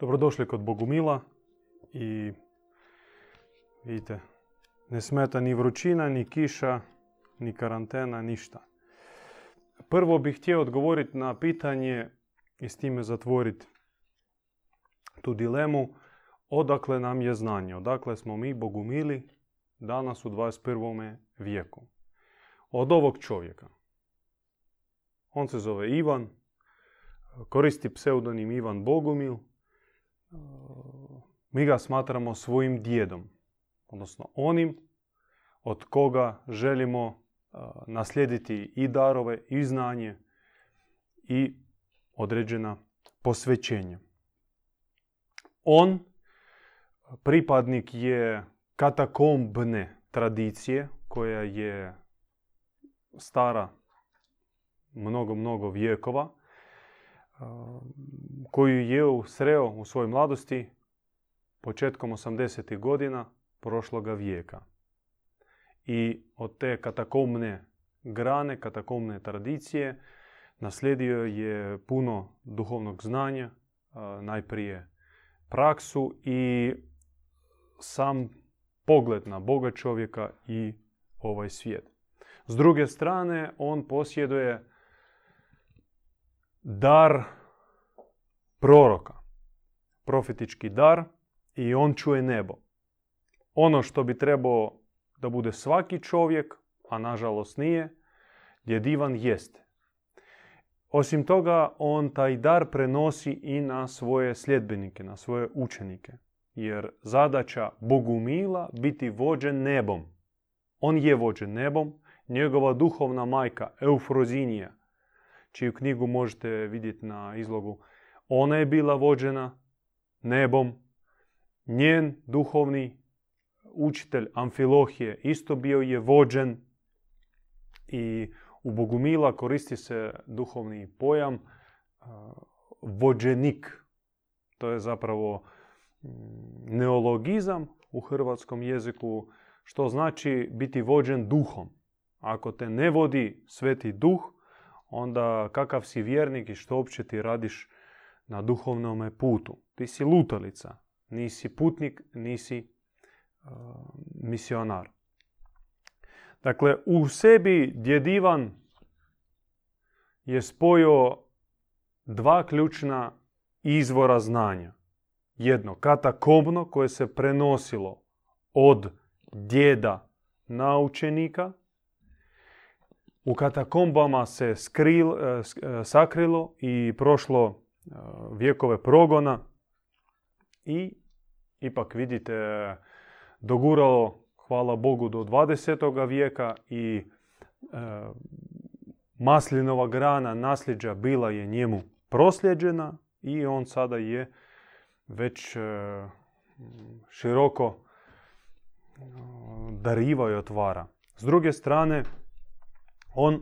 Dobrodošli kod Bogumila i vidite, ne smeta ni vrućina, ni kiša, ni karantena, ništa. Prvo bih htio odgovoriti na pitanje i s time zatvoriti tu dilemu odakle nam je znanje, odakle smo mi Bogumili danas u 21. vijeku. Od ovog čovjeka. On se zove Ivan, koristi pseudonim Ivan Bogumil, mi ga smatramo svojim djedom, odnosno onim od koga želimo naslijediti i darove, i znanje, i određena posvećenja. On pripadnik je katakombne tradicije koja je stara mnogo, mnogo vijekova koju je sreo u svojoj mladosti početkom 80. godina prošloga vijeka. I od te katakomne grane, katakomne tradicije naslijedio je puno duhovnog znanja, najprije praksu i sam pogled na Boga čovjeka i ovaj svijet. S druge strane, on posjeduje dar proroka, profetički dar i on čuje nebo. Ono što bi trebao da bude svaki čovjek, a nažalost nije, je divan jeste. Osim toga, on taj dar prenosi i na svoje sljedbenike, na svoje učenike. Jer zadaća Bogumila biti vođen nebom. On je vođen nebom, njegova duhovna majka Eufrozinija čiju knjigu možete vidjeti na izlogu. Ona je bila vođena nebom. Njen duhovni učitelj Amfilohije isto bio je vođen i u Bogumila koristi se duhovni pojam vođenik. To je zapravo mm, neologizam u hrvatskom jeziku što znači biti vođen duhom. Ako te ne vodi sveti duh, onda kakav si vjernik i što uopće ti radiš na duhovnom putu. Ti si lutalica, nisi putnik, nisi uh, misionar. Dakle, u sebi djed Ivan je spojio dva ključna izvora znanja. Jedno katakomno koje se prenosilo od djeda naučenika u katakombama se skril, e, e, sakrilo i prošlo e, vjekove progona i ipak vidite doguralo, hvala Bogu, do 20. vijeka i maslinova grana nasljeđa bila je njemu prosljeđena i on sada je već široko dariva i otvara. S druge strane, on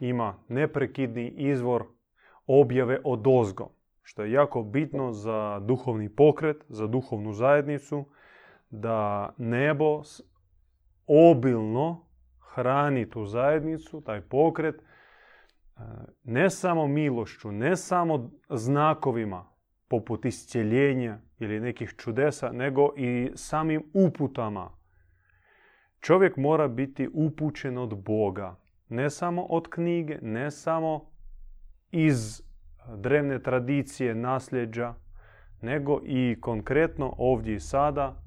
ima neprekidni izvor objave od ozgo, što je jako bitno za duhovni pokret, za duhovnu zajednicu, da nebo obilno hrani tu zajednicu, taj pokret, e, ne samo milošću, ne samo znakovima poput iscjeljenja ili nekih čudesa, nego i samim uputama Čovjek mora biti upućen od Boga. Ne samo od knjige, ne samo iz drevne tradicije, nasljeđa, nego i konkretno ovdje i sada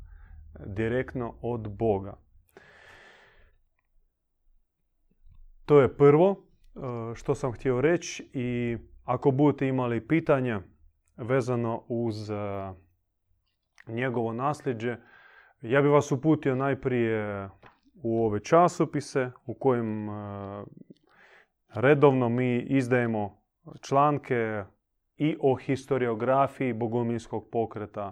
direktno od Boga. To je prvo e, što sam htio reći i ako budete imali pitanja vezano uz njegovo nasljeđe, ja bih vas uputio najprije u ove časopise u kojim e, redovno mi izdajemo članke i o historiografiji bogomilskog pokreta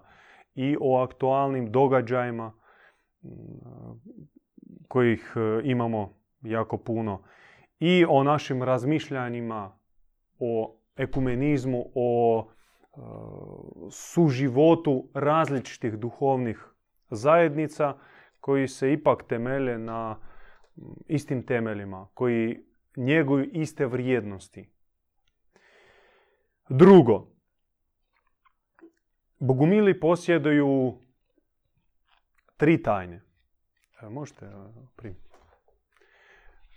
i o aktualnim događajima kojih e, imamo jako puno i o našim razmišljanjima o ekumenizmu, o e, suživotu različitih duhovnih zajednica koji se ipak temelje na istim temeljima, koji njeguju iste vrijednosti. Drugo, Bogumili posjeduju tri tajne. možete primiti.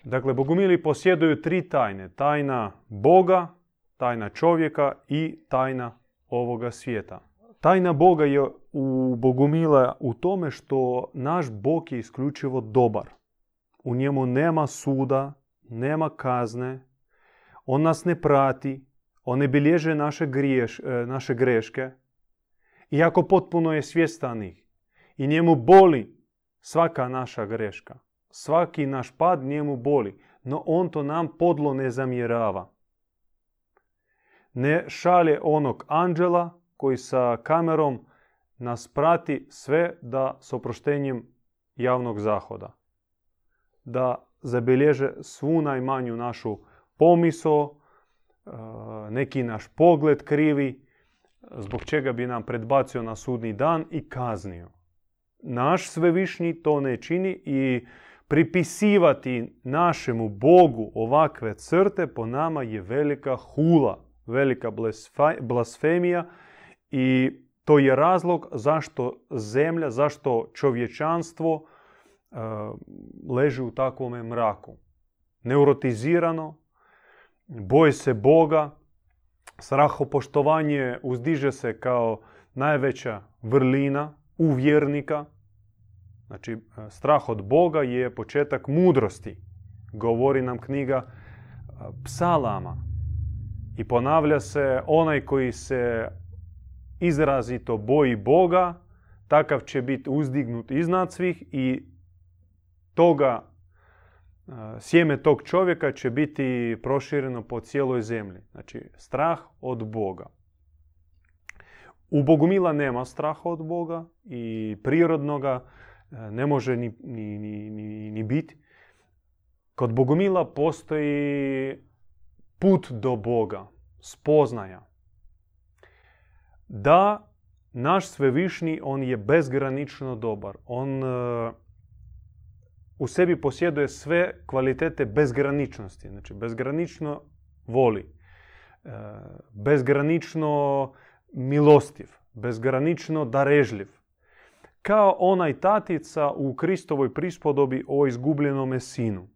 Dakle, Bogumili posjeduju tri tajne. Tajna Boga, tajna čovjeka i tajna ovoga svijeta. Tajna Boga je u Bogumila u tome što naš Bog je isključivo dobar. U njemu nema suda, nema kazne, on nas ne prati, on ne bilježe naše, griješ, e, naše greške, iako potpuno je svjestan ih. I njemu boli svaka naša greška. Svaki naš pad njemu boli, no on to nam podlo ne zamjerava. Ne šalje onog anđela koji sa kamerom nas prati sve da s oproštenjem javnog zahoda. Da zabilježe svu najmanju našu pomiso, e, neki naš pogled krivi, zbog čega bi nam predbacio na sudni dan i kaznio. Naš svevišnji to ne čini i pripisivati našemu Bogu ovakve crte po nama je velika hula, velika blasfemija i to je razlog zašto zemlja, zašto čovječanstvo uh, leži u takvome mraku. Neurotizirano, boje se Boga, strahopoštovanje uzdiže se kao najveća vrlina u vjernika. Znači, e, strah od Boga je početak mudrosti. Govori nam knjiga e, psalama. I ponavlja se onaj koji se izrazito boji Boga, takav će biti uzdignut iznad svih i toga e, sjeme tog čovjeka će biti prošireno po cijeloj zemlji. Znači, strah od Boga. U Bogumila nema straha od Boga i prirodnoga e, ne može ni, ni, ni, ni biti. Kod Bogumila postoji put do Boga, spoznaja. Da, naš svevišnji, on je bezgranično dobar. On e, u sebi posjeduje sve kvalitete bezgraničnosti. Znači, bezgranično voli. E, bezgranično milostiv. Bezgranično darežljiv. Kao onaj tatica u Kristovoj prispodobi o izgubljenome sinu.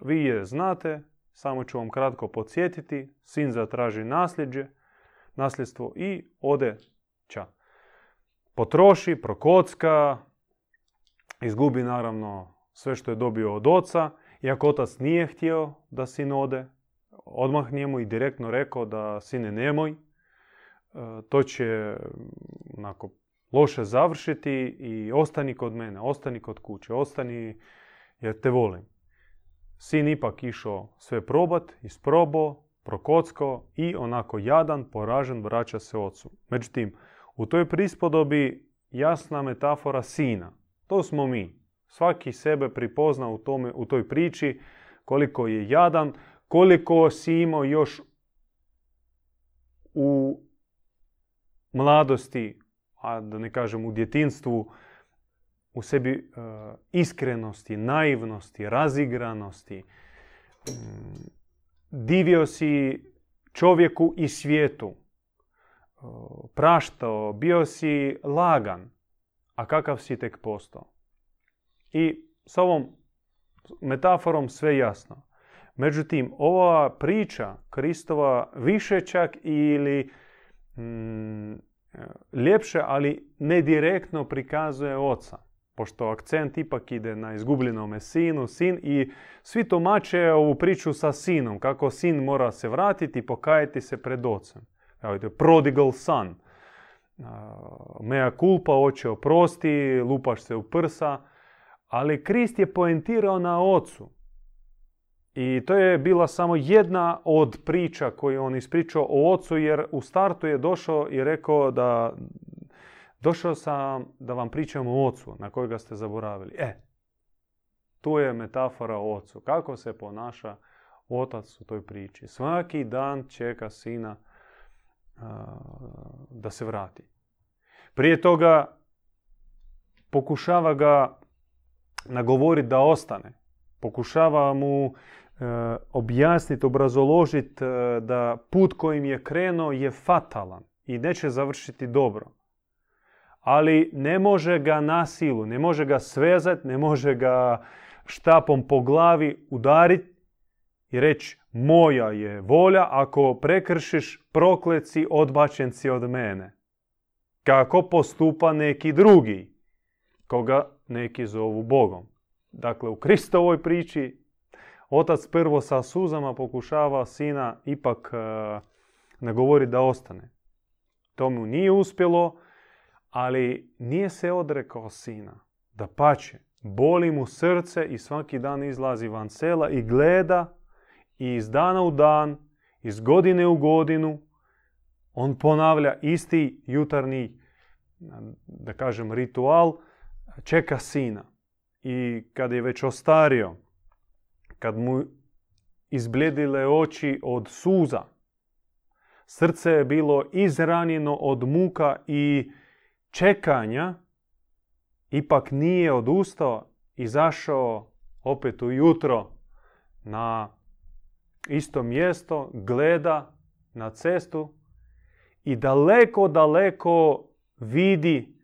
Vi je znate, samo ću vam kratko podsjetiti. Sin zatraži nasljeđe, nasljedstvo i ode ča. Potroši, prokocka, izgubi naravno sve što je dobio od oca. Iako otac nije htio da sin ode, odmah njemu i direktno rekao da sine nemoj. E, to će onako loše završiti i ostani kod mene, ostani kod kuće, ostani jer te volim. Sin ipak išao sve probat, isprobao, prokockao i onako jadan, poražen vraća se ocu. Međutim, u toj prispodobi jasna metafora sina. To smo mi. Svaki sebe pripozna u, tome, u toj priči koliko je jadan, koliko si imao još u mladosti, a da ne kažem u djetinstvu, u sebi e, iskrenosti, naivnosti, razigranosti, mm, divio si čovjeku i svijetu, praštao, bio si lagan, a kakav si tek postao. I s ovom metaforom sve jasno. Međutim, ova priča Kristova više čak ili mm, ljepše, ali ne direktno prikazuje oca pošto akcent ipak ide na izgubljenome sinu, sin i svi tumače ovu priču sa sinom, kako sin mora se vratiti i pokajati se pred ocem. Evo prodigal son. Mea culpa, oče oprosti, lupaš se u prsa, ali Krist je poentirao na ocu. I to je bila samo jedna od priča koju on ispričao o ocu, jer u startu je došao i rekao da Došao sam da vam pričam o ocu na kojega ste zaboravili. E, tu je metafora o ocu. Kako se ponaša otac u toj priči. Svaki dan čeka sina da se vrati. Prije toga pokušava ga nagovoriti da ostane. Pokušava mu e, objasniti, obrazoložiti e, da put kojim je krenuo je fatalan i neće završiti dobro. Ali ne može ga na silu, ne može ga svezati, ne može ga štapom po glavi udariti i reći moja je volja ako prekršiš prokleci odbačenci od mene. Kako postupa neki drugi, koga neki zovu Bogom. Dakle, u Kristovoj priči otac prvo sa suzama pokušava sina ipak e, ne govori da ostane. To mu nije uspjelo, ali nije se odrekao sina. Da pače, boli mu srce i svaki dan izlazi van sela i gleda i iz dana u dan, iz godine u godinu, on ponavlja isti jutarnji, da kažem, ritual, čeka sina. I kad je već ostario, kad mu izbljedile oči od suza, srce je bilo izranjeno od muka i čekanja, ipak nije odustao, izašao opet ujutro na isto mjesto, gleda na cestu i daleko, daleko vidi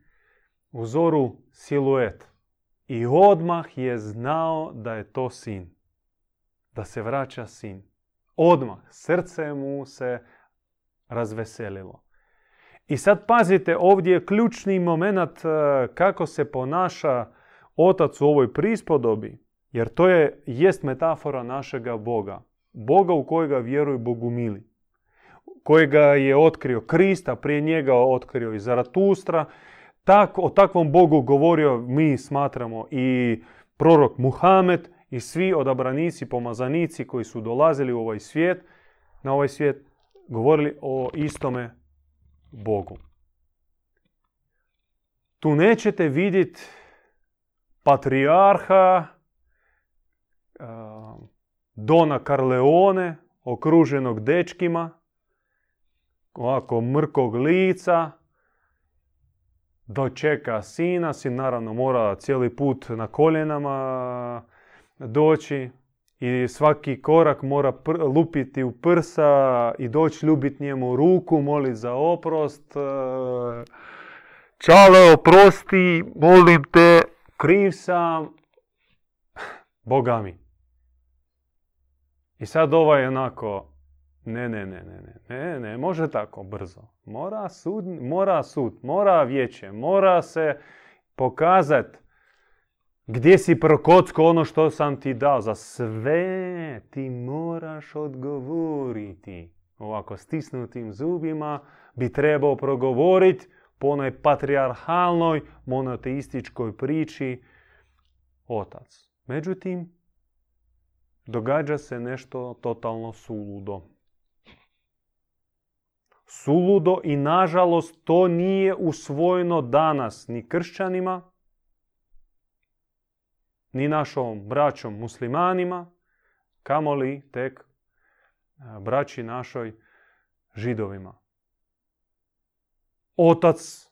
u zoru siluet. I odmah je znao da je to sin. Da se vraća sin. Odmah. Srce mu se razveselilo. I sad pazite, ovdje je ključni moment e, kako se ponaša otac u ovoj prispodobi, jer to je jest metafora našega Boga. Boga u kojega vjeruju bogumili. Kojega je otkrio Krista, prije njega otkrio i Zaratustra. Tak, o takvom Bogu govorio mi smatramo i prorok Muhamed i svi odabranici, pomazanici koji su dolazili u ovaj svijet, na ovaj svijet, govorili o istome Bogu. Tu nećete vidjeti patrijarha, Dona Carleone, okruženog dečkima, ovako mrkog lica, dočeka sina, sin naravno mora cijeli put na koljenama doći i svaki korak mora lupiti u prsa i doći ljubiti njemu ruku, moliti za oprost. E, Čale, oprosti, molim te, kriv sam, Boga mi. I sad ovaj onako, ne, ne, ne, ne, ne, ne, ne, može tako brzo. Mora sud, mora sud, mora vijeće, mora se pokazati gdje si prokocko ono što sam ti dao. Za sve ti moraš odgovoriti. Ovako stisnutim zubima bi trebao progovoriti po onoj patriarhalnoj, monoteističkoj priči otac. Međutim, događa se nešto totalno suludo. Suludo i nažalost to nije usvojeno danas ni kršćanima, ni našom braćom muslimanima, kamoli tek braći našoj židovima. Otac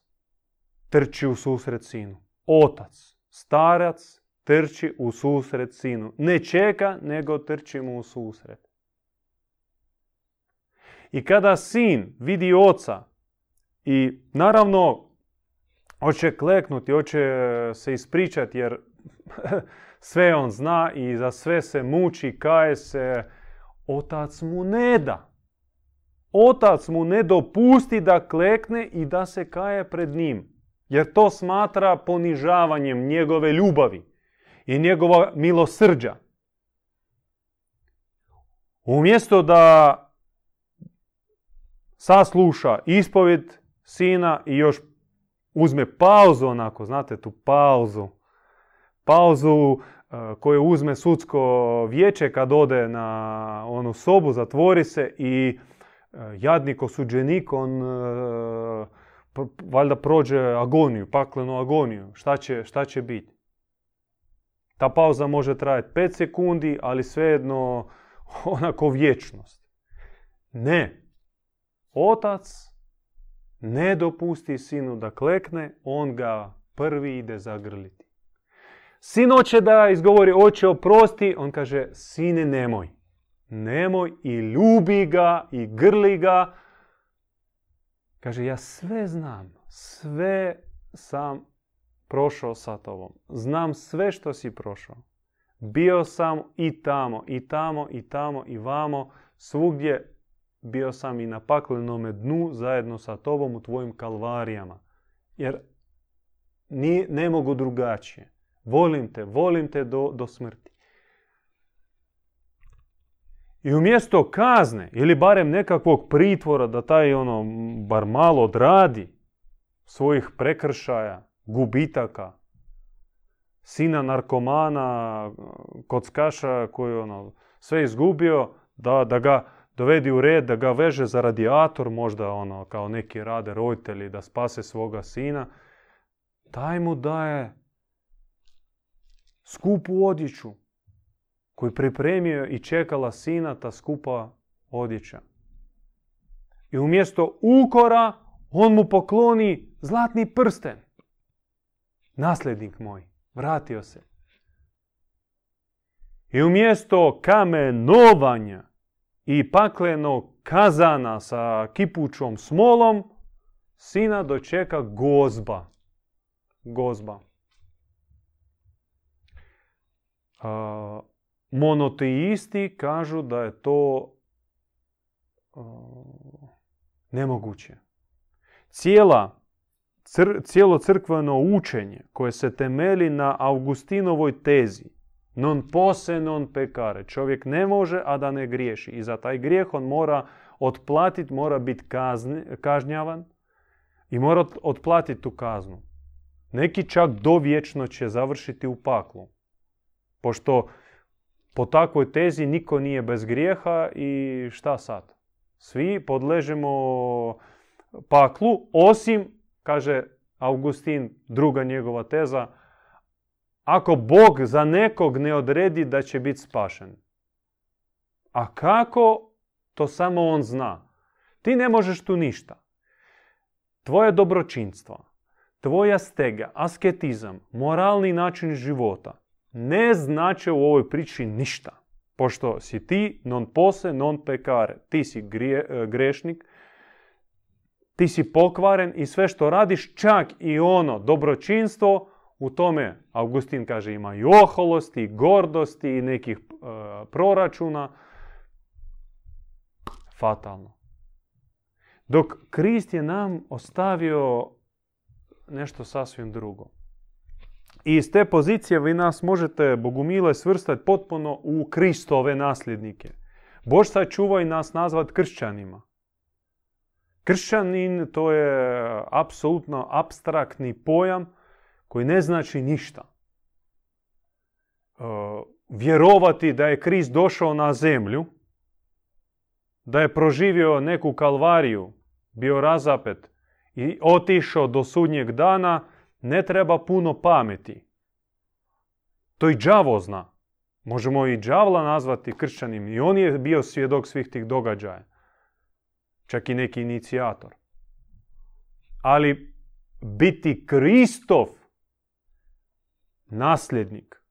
trči u susret sinu. Otac, starac, trči u susret sinu. Ne čeka, nego trči mu u susret. I kada sin vidi oca i naravno hoće kleknuti, hoće se ispričati jer sve on zna i za sve se muči, kaje se, otac mu ne da. Otac mu ne dopusti da klekne i da se kaje pred njim. Jer to smatra ponižavanjem njegove ljubavi i njegova milosrđa. Umjesto da sasluša ispovjed sina i još uzme pauzu onako, znate tu pauzu, pauzu e, koju uzme sudsko vijeće kad ode na onu sobu, zatvori se i e, jadnik osuđenik, on e, valjda prođe agoniju, paklenu agoniju. Šta će, šta će biti? Ta pauza može trajati 5 sekundi, ali svejedno onako vječnost. Ne. Otac ne dopusti sinu da klekne, on ga prvi ide zagrliti. Sin hoće da izgovori oče oprosti, on kaže sine nemoj. Nemoj i ljubi ga i grli ga. Kaže, ja sve znam, sve sam prošao sa tobom. Znam sve što si prošao. Bio sam i tamo, i tamo, i tamo, i vamo, svugdje bio sam i na paklenome dnu zajedno sa tobom u tvojim kalvarijama. Jer ni, ne mogu drugačije. Volim te, volim te do, do smrti. I umjesto kazne, ili barem nekakvog pritvora da taj ono bar malo odradi svojih prekršaja, gubitaka, sina narkomana, kockaša koji ono sve izgubio, da, da ga dovedi u red, da ga veže za radijator, možda ono kao neki rade roditelji da spase svoga sina, taj mu daje skupu odjeću koji pripremio i čekala sina ta skupa odjeća. I umjesto ukora on mu pokloni zlatni prsten. Nasljednik moj, vratio se. I umjesto kamenovanja i paklenog kazana sa kipućom smolom, sina dočeka gozba. Gozba. Monoteisti kažu da je to nemoguće. Cijela, cijelo crkveno učenje koje se temeli na Augustinovoj tezi non pose non pecare. Čovjek ne može, a da ne griješi. I za taj grijeh on mora otplatiti, mora biti kažnjavan i mora otplatiti tu kaznu. Neki čak dovječno će završiti u paklu. Pošto po takvoj tezi niko nije bez grijeha i šta sad? Svi podležemo paklu, osim, kaže Augustin, druga njegova teza, ako Bog za nekog ne odredi da će biti spašen. A kako, to samo on zna. Ti ne možeš tu ništa. Tvoje dobročinstvo, tvoja stega, asketizam, moralni način života ne znače u ovoj priči ništa. Pošto si ti non pose, non pekare. Ti si e, grešnik, ti si pokvaren i sve što radiš, čak i ono dobročinstvo, u tome, Augustin kaže, ima i oholosti, i gordosti, i nekih e, proračuna. Fatalno. Dok Krist je nam ostavio nešto sasvim drugo. I iz te pozicije vi nas možete, Bogumile, svrstati potpuno u Kristove nasljednike. Bož sačuva i nas nazvat kršćanima. Kršćanin to je apsolutno abstraktni pojam koji ne znači ništa. E, vjerovati da je Krist došao na zemlju, da je proživio neku kalvariju, bio razapet i otišao do sudnjeg dana, ne treba puno pameti. To i đavo zna. Možemo i đavla nazvati kršćanim. I on je bio svjedok svih tih događaja. Čak i neki inicijator. Ali biti Kristov nasljednik,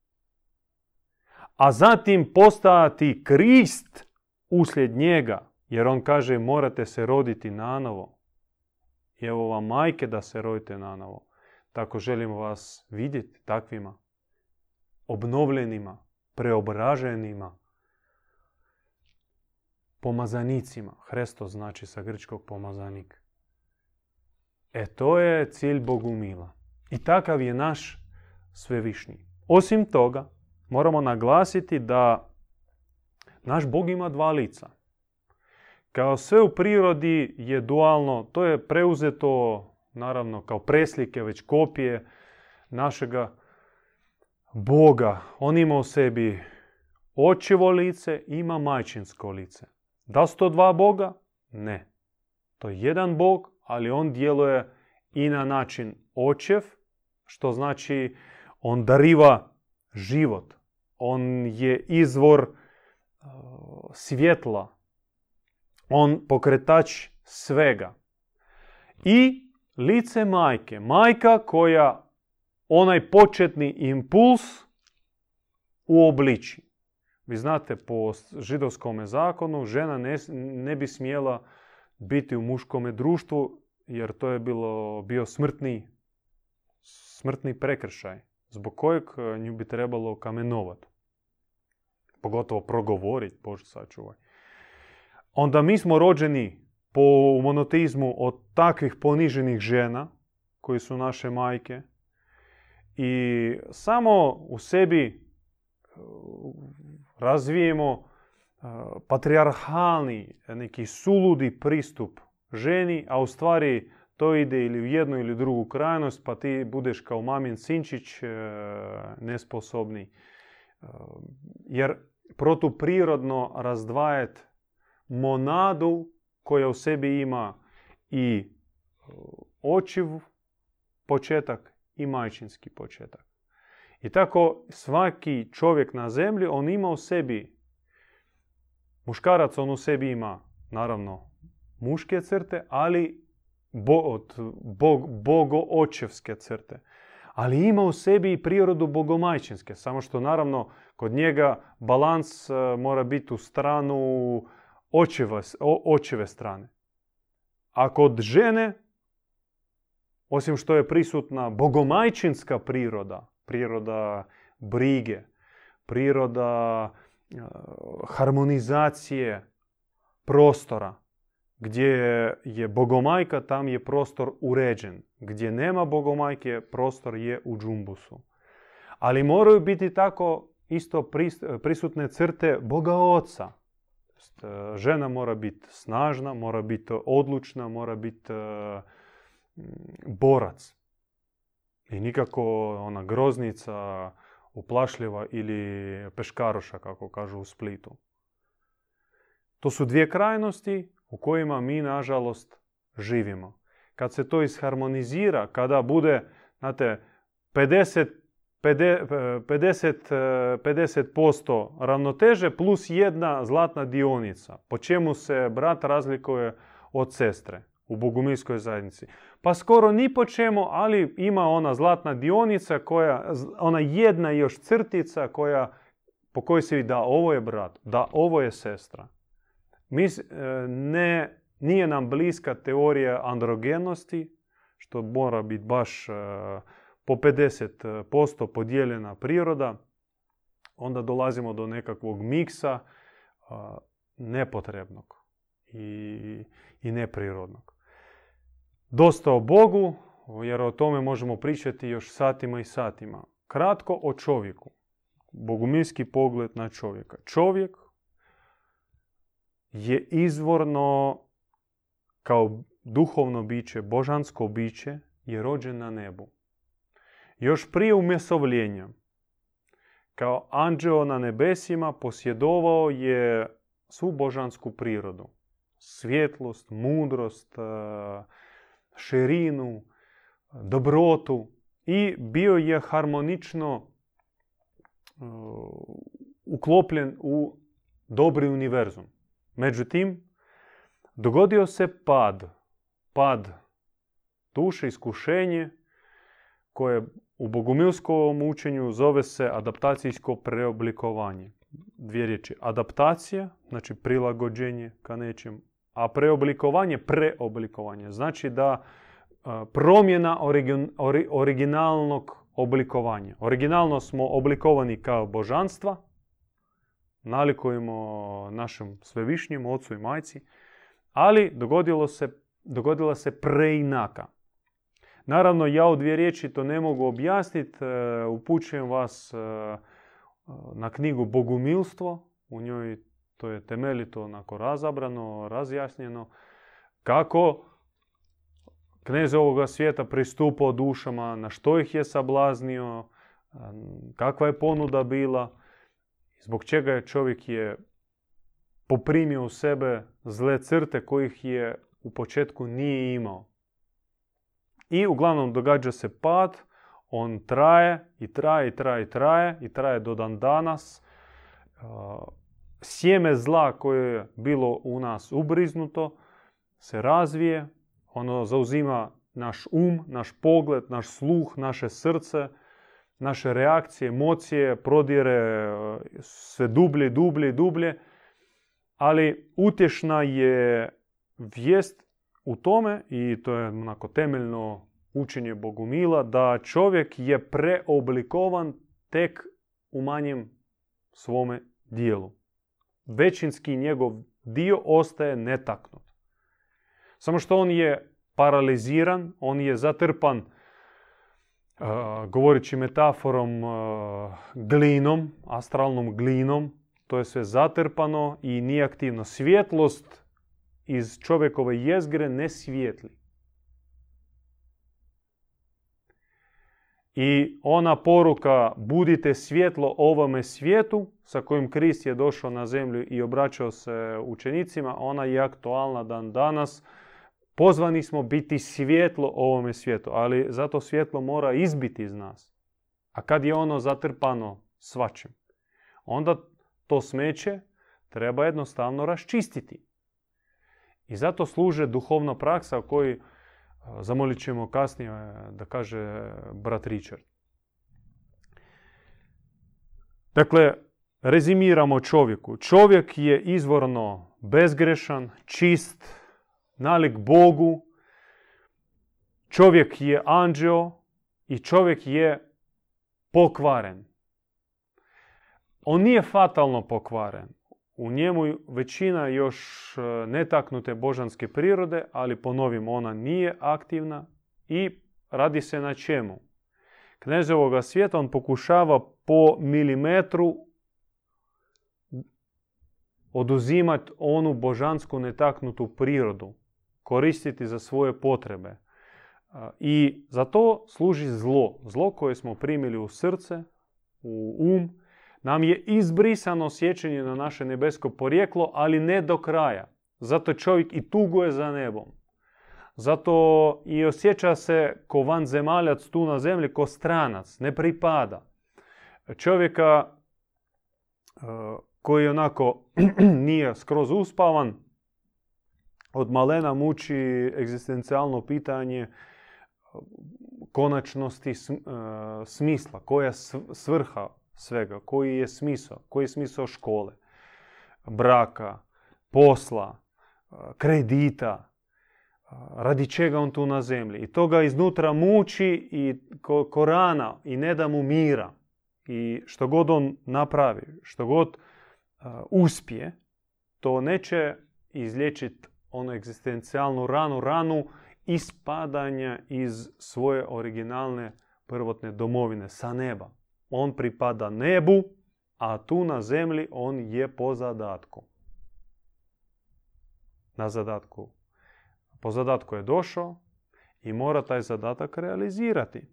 a zatim postati Krist uslijed njega, jer on kaže morate se roditi nanovo. I evo vam majke da se rodite nanovo. Tako želimo vas vidjeti takvima, obnovljenima, preobraženima, pomazanicima. Hresto znači sa grčkog pomazanik. E to je cilj Bogumila. I takav je naš svevišnji. Osim toga, moramo naglasiti da naš Bog ima dva lica. Kao sve u prirodi je dualno, to je preuzeto naravno kao preslike, već kopije našega Boga. On ima u sebi očevo lice, ima majčinsko lice. Da su to dva Boga? Ne. To je jedan Bog, ali on djeluje i na način očev, što znači on dariva život. On je izvor uh, svjetla. On pokretač svega. I lice majke. Majka koja onaj početni impuls uobliči. Vi znate, po židovskom zakonu žena ne, ne bi smjela biti u muškom društvu jer to je bilo, bio smrtni, smrtni prekršaj zbog kojeg e, nju bi trebalo kamenovati. Pogotovo progovoriti, Bože sačuvaj. Onda mi smo rođeni po monoteizmu od takvih poniženih žena, koji su naše majke, i samo u sebi e, razvijemo e, patriarhalni, neki suludi pristup ženi, a u stvari to ide ili u jednu ili drugu krajnost, pa ti budeš kao mamin sinčić e, nesposobni. Jer protuprirodno razdvajati monadu koja u sebi ima i očiv početak i majčinski početak. I tako svaki čovjek na zemlji, on ima u sebi, muškarac on u sebi ima, naravno, muške crte, ali bo, od bog, bogo-očevske crte. Ali ima u sebi i prirodu bogomajčinske, samo što naravno kod njega balans e, mora biti u stranu očeva, očeve strane. A kod žene osim što je prisutna bogomajčinska priroda, priroda brige, priroda e, harmonizacije prostora, gdje je bogomajka, tam je prostor uređen. Gdje nema bogomajke, prostor je u džumbusu. Ali moraju biti tako isto prisutne crte Boga Oca. E, žena mora biti snažna, mora biti odlučna, mora biti e, borac. I nikako ona groznica, uplašljiva ili peškaroša, kako kažu u Splitu. To su dvije krajnosti u kojima mi, nažalost, živimo. Kad se to isharmonizira, kada bude, znate, 50, 50, 50% ravnoteže plus jedna zlatna dionica. Po čemu se brat razlikuje od sestre u bogumilskoj zajednici? Pa skoro ni po čemu, ali ima ona zlatna dionica, koja, ona jedna još crtica koja, po kojoj se vidi da ovo je brat, da ovo je sestra. Mi, e, ne, nije nam bliska teorija androgenosti, što mora biti baš po 50% podijeljena priroda. Onda dolazimo do nekakvog miksa nepotrebnog i, i neprirodnog. Dosta o Bogu, jer o tome možemo pričati još satima i satima. Kratko o čovjeku. Bogumilski pogled na čovjeka. Čovjek je izvorno kao duhovno biće, božansko biće, je rođen na nebu. Još prije umjesovljenja, kao anđeo na nebesima, posjedovao je svu božansku prirodu. Svjetlost, mudrost, širinu, dobrotu i bio je harmonično uklopljen u dobri univerzum. Međutim, dogodio se pad. Pad duše, iskušenje, koje u bogumilskom učenju zove se adaptacijsko preoblikovanje. Dvije riječi. Adaptacija, znači prilagođenje ka nečem, a preoblikovanje, preoblikovanje. Znači da promjena originalnog oblikovanja. Originalno smo oblikovani kao božanstva, nalikujemo našem svevišnjem ocu i majci, ali dogodilo se, dogodila se preinaka. Naravno, ja u dvije riječi to ne mogu objasniti. E, upućujem vas e, na knjigu Bogumilstvo. U njoj to je temeljito onako razabrano, razjasnjeno. Kako knez ovoga svijeta pristupao dušama, na što ih je sablaznio, kakva je ponuda bila zbog čega je čovjek je poprimio u sebe zle crte kojih je u početku nije imao. I uglavnom događa se pad, on traje i traje i traje i traje i traje do dan danas. Sjeme zla koje je bilo u nas ubriznuto se razvije, ono zauzima naš um, naš pogled, naš sluh, naše srce, naše reakcije, emocije prodire e, sve dublje, dublje, dublje. Ali utješna je vijest u tome, i to je onako temeljno učenje Bogumila, da čovjek je preoblikovan tek u manjem svome dijelu. Većinski njegov dio ostaje netaknut. Samo što on je paraliziran, on je zatrpan, uh, govoreći metaforom, glinom, astralnom glinom. To je sve zatrpano i nije aktivno. Svjetlost iz čovjekove jezgre ne svijetli. I ona poruka budite svjetlo ovome svijetu sa kojim Krist je došao na zemlju i obraćao se učenicima, ona je aktualna dan danas. Pozvani smo biti svjetlo ovome svijetu, ali zato svjetlo mora izbiti iz nas. A kad je ono zatrpano svačim, onda to smeće treba jednostavno raščistiti. I zato služe duhovna praksa koju zamolit ćemo kasnije da kaže brat Richard. Dakle, rezimiramo čovjeku. Čovjek je izvorno bezgrešan, čist, nalik Bogu. Čovjek je anđeo i čovjek je pokvaren. On nije fatalno pokvaren. U njemu većina još e, netaknute božanske prirode, ali ponovim, ona nije aktivna i radi se na čemu? Knez ovoga svijeta on pokušava po milimetru oduzimati onu božansku netaknutu prirodu, koristiti za svoje potrebe. E, I za to služi zlo. Zlo koje smo primili u srce, u um, nam je izbrisano sjećanje na naše nebesko porijeklo, ali ne do kraja. Zato čovjek i tuguje za nebom. Zato i osjeća se ko vanzemaljac tu na zemlji, ko stranac, ne pripada. Čovjeka e, koji onako nije skroz uspavan, od malena muči egzistencijalno pitanje e, konačnosti e, smisla, koja svrha svega, koji je smisao, koji je smisao škole, braka, posla, kredita, radi čega on tu na zemlji. I to ga iznutra muči i ko, rana i ne da mu mira. I što god on napravi, što god uspije, to neće izlječiti onu egzistencijalnu ranu, ranu ispadanja iz svoje originalne prvotne domovine, sa neba. On pripada nebu, a tu na zemlji on je po zadatku. Na zadatku. Po zadatku je došao i mora taj zadatak realizirati.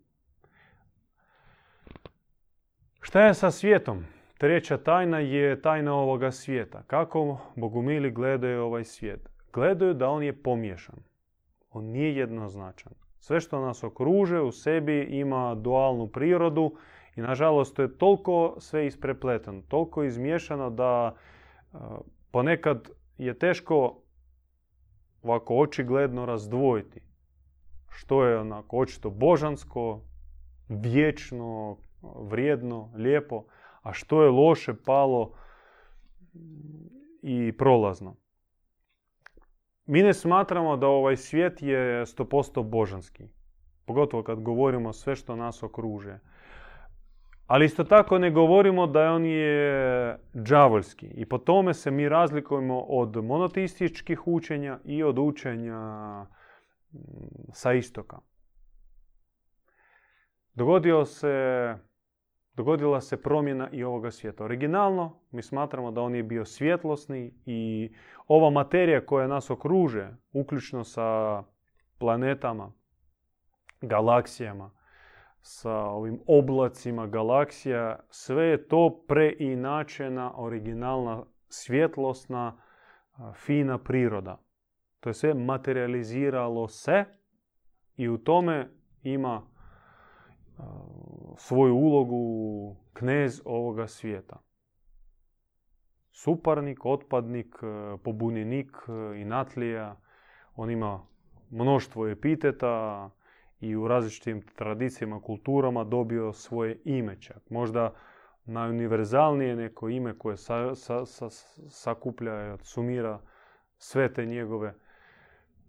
Šta je sa svijetom? Treća tajna je tajna ovoga svijeta. Kako bogumili gledaju ovaj svijet? Gledaju da on je pomiješan. On nije jednoznačan. Sve što nas okruže u sebi ima dualnu prirodu i nažalost to je toliko sve isprepletano, toliko izmiješano da e, ponekad je teško ovako očigledno razdvojiti. Što je onako očito božansko, vječno, vrijedno, lijepo, a što je loše, palo i prolazno. Mi ne smatramo da ovaj svijet je 100% božanski. Pogotovo kad govorimo sve što nas okruže. Ali isto tako ne govorimo da on je džavolski. I po tome se mi razlikujemo od monoteističkih učenja i od učenja mm, sa istoka. Dogodio se, dogodila se promjena i ovoga svijeta. Originalno mi smatramo da on je bio svjetlosni i ova materija koja nas okruže, uključno sa planetama, galaksijama, sa ovim oblacima galaksija, sve je to preinačena, originalna, svjetlosna, fina priroda. To je sve materializiralo se i u tome ima svoju ulogu knez ovoga svijeta. Suparnik, otpadnik, pobunjenik i natlija. On ima mnoštvo epiteta, i u različitim tradicijama, kulturama dobio svoje ime čak. Možda najuniverzalnije neko ime koje sa, sa, sa, sakuplja, sumira sve te njegove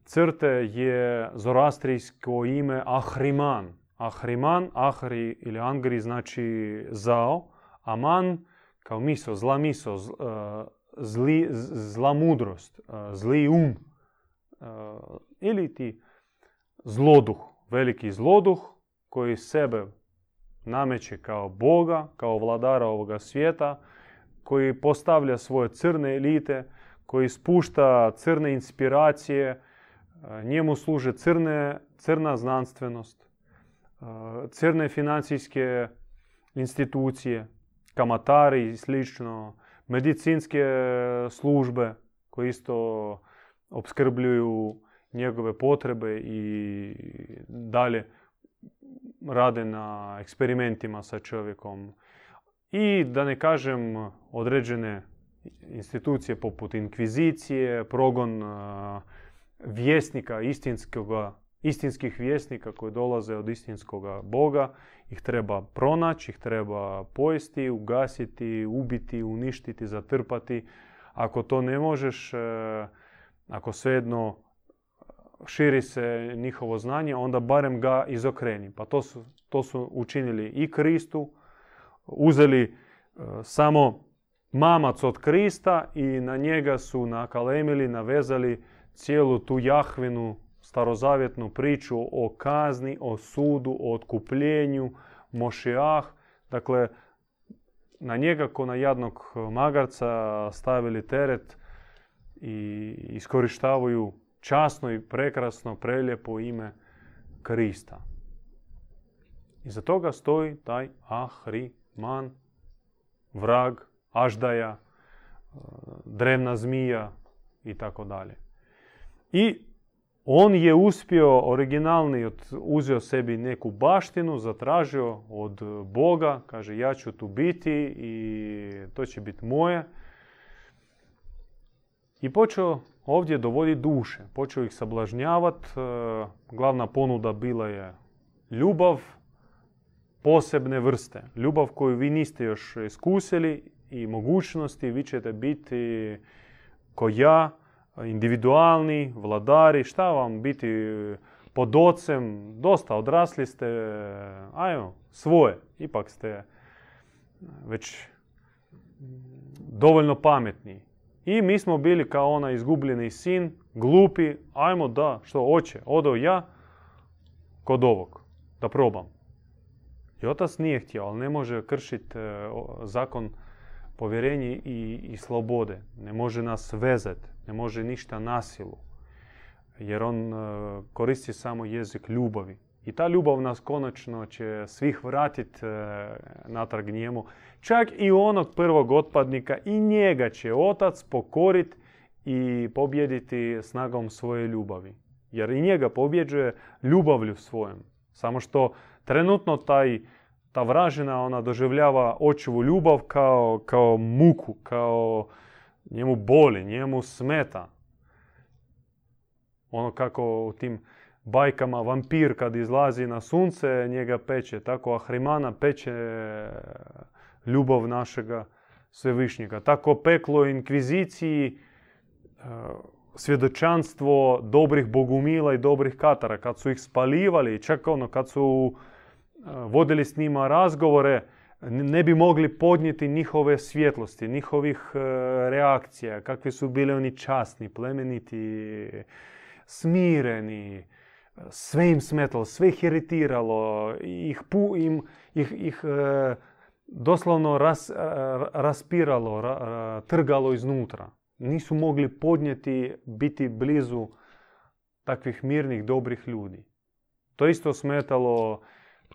crte je zoroastrijsko ime Ahriman. Ahriman, Ahri ili Angri znači zao, a man kao miso, zla miso, zli, zla mudrost, zli um. Ili ti zloduh, veliki zloduh koji sebe nameće kao Boga, kao vladara ovoga svijeta, koji postavlja svoje crne elite, koji spušta crne inspiracije, njemu služe crne, crna znanstvenost, crne financijske institucije, kamatari i slično, medicinske službe koje isto obskrbljuju njegove potrebe i dalje rade na eksperimentima sa čovjekom. I da ne kažem određene institucije poput inkvizicije, progon vjesnika istinskih vjesnika koji dolaze od istinskoga Boga, ih treba pronaći, ih treba pojesti, ugasiti, ubiti, uništiti, zatrpati. Ako to ne možeš, e, ako svejedno širi se njihovo znanje, onda barem ga izokreni. Pa to su, to su učinili i Kristu, uzeli e, samo mamac od Krista i na njega su nakalemili, navezali cijelu tu jahvinu, starozavjetnu priču o kazni, o sudu, o otkupljenju, mošijah. Dakle, na njega ko na jadnog magarca stavili teret i iskorištavaju časno i prekrasno, prelijepo ime Krista. Iza toga stoji taj Ahriman, vrag, aždaja, drevna zmija i tako dalje. I on je uspio originalni, uzeo sebi neku baštinu, zatražio od Boga, kaže ja ću tu biti i to će biti moje. I počeo ovdje dovoditi duše, počeo ih sablažnjavati. E, glavna ponuda bila je ljubav posebne vrste. Ljubav koju vi niste još iskusili i mogućnosti, vi ćete biti ko ja, individualni, vladari, šta vam biti pod ocem, dosta odrasli ste, ajmo, svoje, ipak ste već dovoljno pametni. I mi smo bili kao ona izgubljeni sin, glupi, ajmo da, što oće, odo ja kod ovog, da probam. I otac nije htio, ali ne može kršiti e, zakon povjerenja i, i slobode. Ne može nas vezati ne može ništa nasilu. Jer on e, koristi samo jezik ljubavi. I ta ljubav nas konačno će svih vratiti e, natrag njemu. Čak i onog prvog otpadnika i njega će otac pokoriti i pobjediti snagom svoje ljubavi. Jer i njega pobjeđuje ljubavlju svojom. Samo što trenutno taj, ta vražina ona doživljava očevu ljubav kao, kao muku, kao njemu boli, njemu smeta. Ono kako u tim bajkama vampir kad izlazi na sunce, njega peče. Tako Ahrimana peče ljubav našega svevišnjega. Tako peklo inkviziciji e, svjedočanstvo dobrih bogumila i dobrih katara. Kad su ih spalivali, čak ono, kad su e, vodili s njima razgovore, ne bi mogli podnijeti njihove svjetlosti, njihovih reakcija, kakvi su bili oni časni, plemeniti, smireni, sve im smetalo, sve ih iritiralo, ih, im, ih, ih e, doslovno ras, e, raspiralo, trgalo iznutra. Nisu mogli podnijeti biti blizu takvih mirnih, dobrih ljudi. To isto smetalo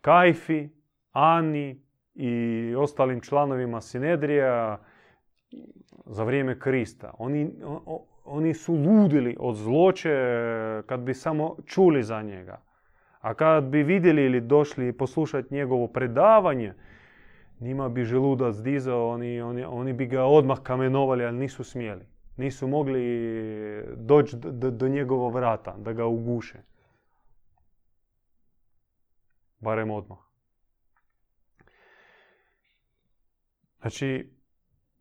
Kajfi, Ani, i ostalim članovima Sinedrija za vrijeme Krista. Oni, oni su ludili od zloće kad bi samo čuli za njega. A kad bi vidjeli ili došli poslušati njegovo predavanje, njima bi želudac dizao, oni, oni, oni bi ga odmah kamenovali, ali nisu smjeli. Nisu mogli doći do, do njegovo vrata, da ga uguše. Barem odmah. Znači,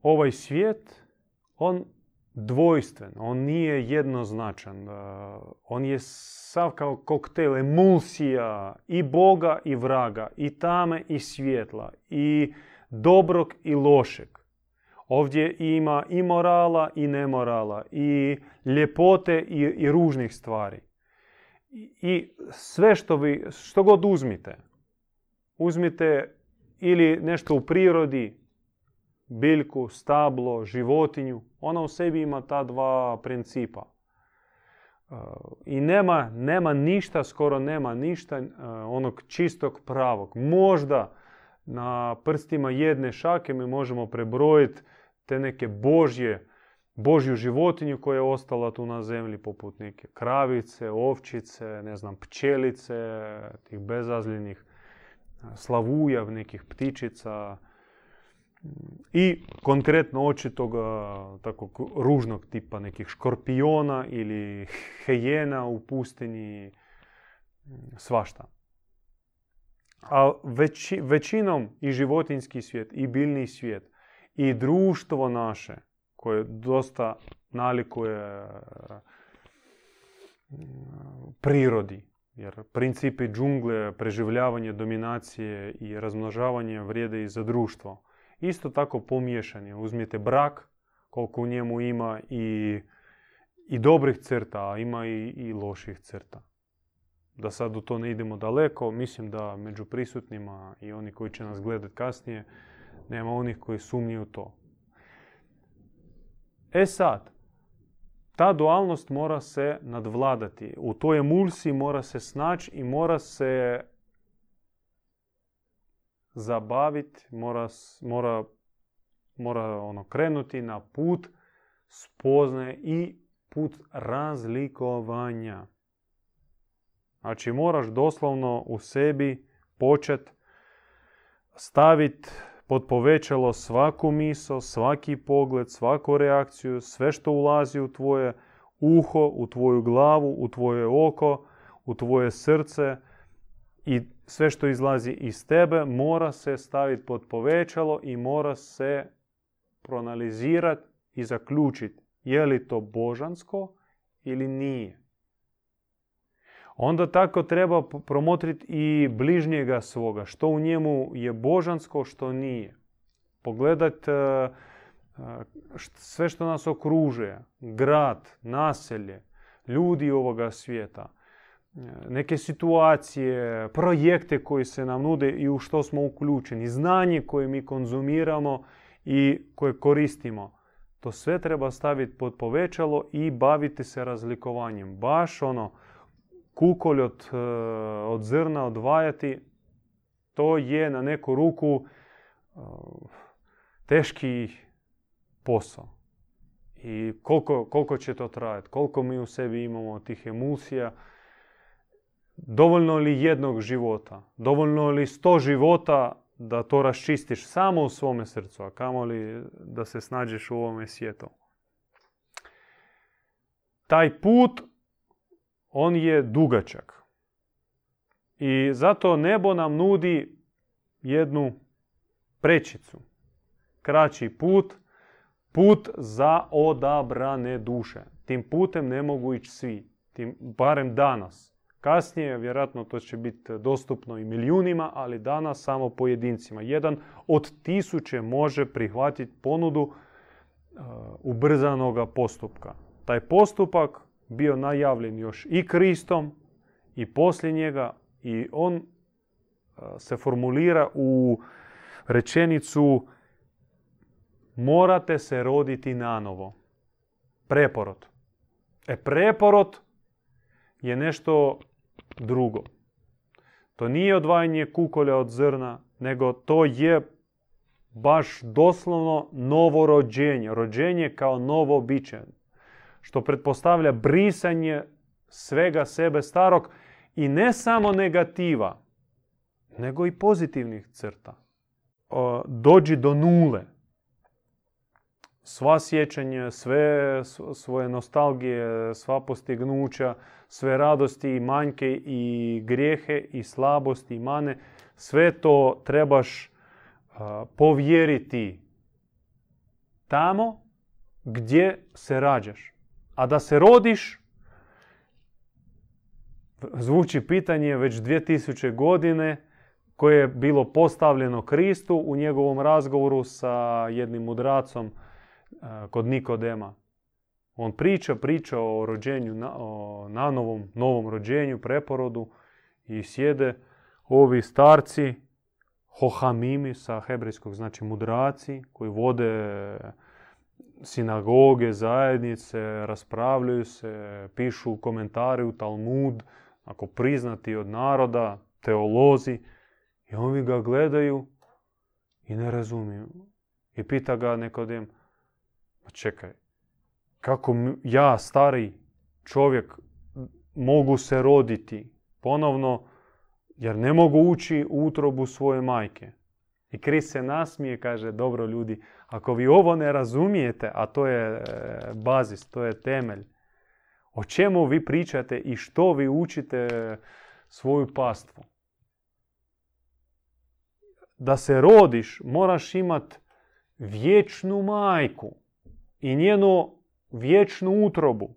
ovaj svijet, on dvojstven, on nije jednoznačan. On je sav kao koktel, emulsija i Boga i vraga, i tame i svjetla, i dobrog i lošeg. Ovdje ima i morala i nemorala, i ljepote i, i ružnih stvari. I sve što, vi, što god uzmite, uzmite ili nešto u prirodi, biljku, stablo, životinju, ona u sebi ima ta dva principa. E, I nema, nema ništa, skoro nema ništa e, onog čistog pravog. Možda na prstima jedne šake mi možemo prebrojiti te neke božje, božju životinju koja je ostala tu na zemlji, poput neke kravice, ovčice, ne znam, pčelice, tih bezazljenih slavuja, nekih ptičica, i konkretno očitog takvog ružnog tipa nekih škorpiona ili hejena u pustinji, svašta. A većinom i životinski svijet, i biljni svijet, i društvo naše, koje dosta nalikuje prirodi, jer principi džungle, preživljavanje, dominacije i razmnožavanje vrijede i za društvo isto tako pomiješani. Uzmite brak, koliko u njemu ima i, i dobrih crta, a ima i, i loših crta. Da sad u to ne idemo daleko, mislim da među prisutnima i oni koji će nas gledati kasnije, nema onih koji sumniju to. E sad, ta dualnost mora se nadvladati. U toj emulsiji mora se snaći i mora se zabaviti, mora, mora, mora ono, krenuti na put spozne i put razlikovanja. Znači moraš doslovno u sebi počet staviti pod povećalo svaku miso, svaki pogled, svaku reakciju, sve što ulazi u tvoje uho, u tvoju glavu, u tvoje oko, u tvoje srce i sve što izlazi iz tebe mora se staviti pod povećalo i mora se proanalizirati i zaključiti je li to božansko ili nije. Onda tako treba promotriti i bližnjega svoga, što u njemu je božansko, što nije. Pogledati e, e, sve što nas okružuje, grad, naselje, ljudi ovoga svijeta, neke situacije, projekte koji se nam nude i u što smo uključeni, znanje koje mi konzumiramo i koje koristimo. To sve treba staviti pod povećalo i baviti se razlikovanjem. Baš ono, kukolj od, od zrna odvajati, to je na neku ruku teški posao. I koliko, koliko će to trajati, koliko mi u sebi imamo tih emulsija, dovoljno li jednog života, dovoljno li sto života da to raščistiš samo u svome srcu, a kamoli da se snađeš u ovome svijetu. Taj put, on je dugačak. I zato nebo nam nudi jednu prečicu. Kraći put, put za odabrane duše. Tim putem ne mogu ići svi, tim, barem danas. Kasnije, vjerojatno to će biti dostupno i milijunima, ali danas samo pojedincima. Jedan od tisuće može prihvatiti ponudu ubrzanog postupka. Taj postupak bio najavljen još i Kristom i poslije njega i on uh, se formulira u rečenicu morate se roditi nanovo. Preporod. E preporod je nešto drugo. To nije odvajanje kukolja od zrna, nego to je baš doslovno novo rođenje. Rođenje kao novo biće. Što pretpostavlja brisanje svega sebe starog i ne samo negativa, nego i pozitivnih crta. Dođi do nule sva sjećanja, sve svoje nostalgije, sva postignuća, sve radosti i manjke i grijehe i slabosti i mane, sve to trebaš povjeriti tamo gdje se rađaš. A da se rodiš, zvuči pitanje već 2000 godine koje je bilo postavljeno Kristu u njegovom razgovoru sa jednim mudracom kod Nikodema. On priča, priča o rođenju, o nanovom, novom rođenju, preporodu i sjede ovi starci, hohamimi sa hebrejskog, znači mudraci, koji vode sinagoge, zajednice, raspravljaju se, pišu komentare u Talmud, ako priznati od naroda, teolozi, i oni ga gledaju i ne razumiju. I pita ga Nikodem, pa čekaj, kako ja, stari čovjek, mogu se roditi ponovno, jer ne mogu ući u utrobu svoje majke. I Kris se nasmije, kaže, dobro ljudi, ako vi ovo ne razumijete, a to je e, bazis, to je temelj, o čemu vi pričate i što vi učite svoju pastvu? Da se rodiš, moraš imat vječnu majku i njenu vječnu utrobu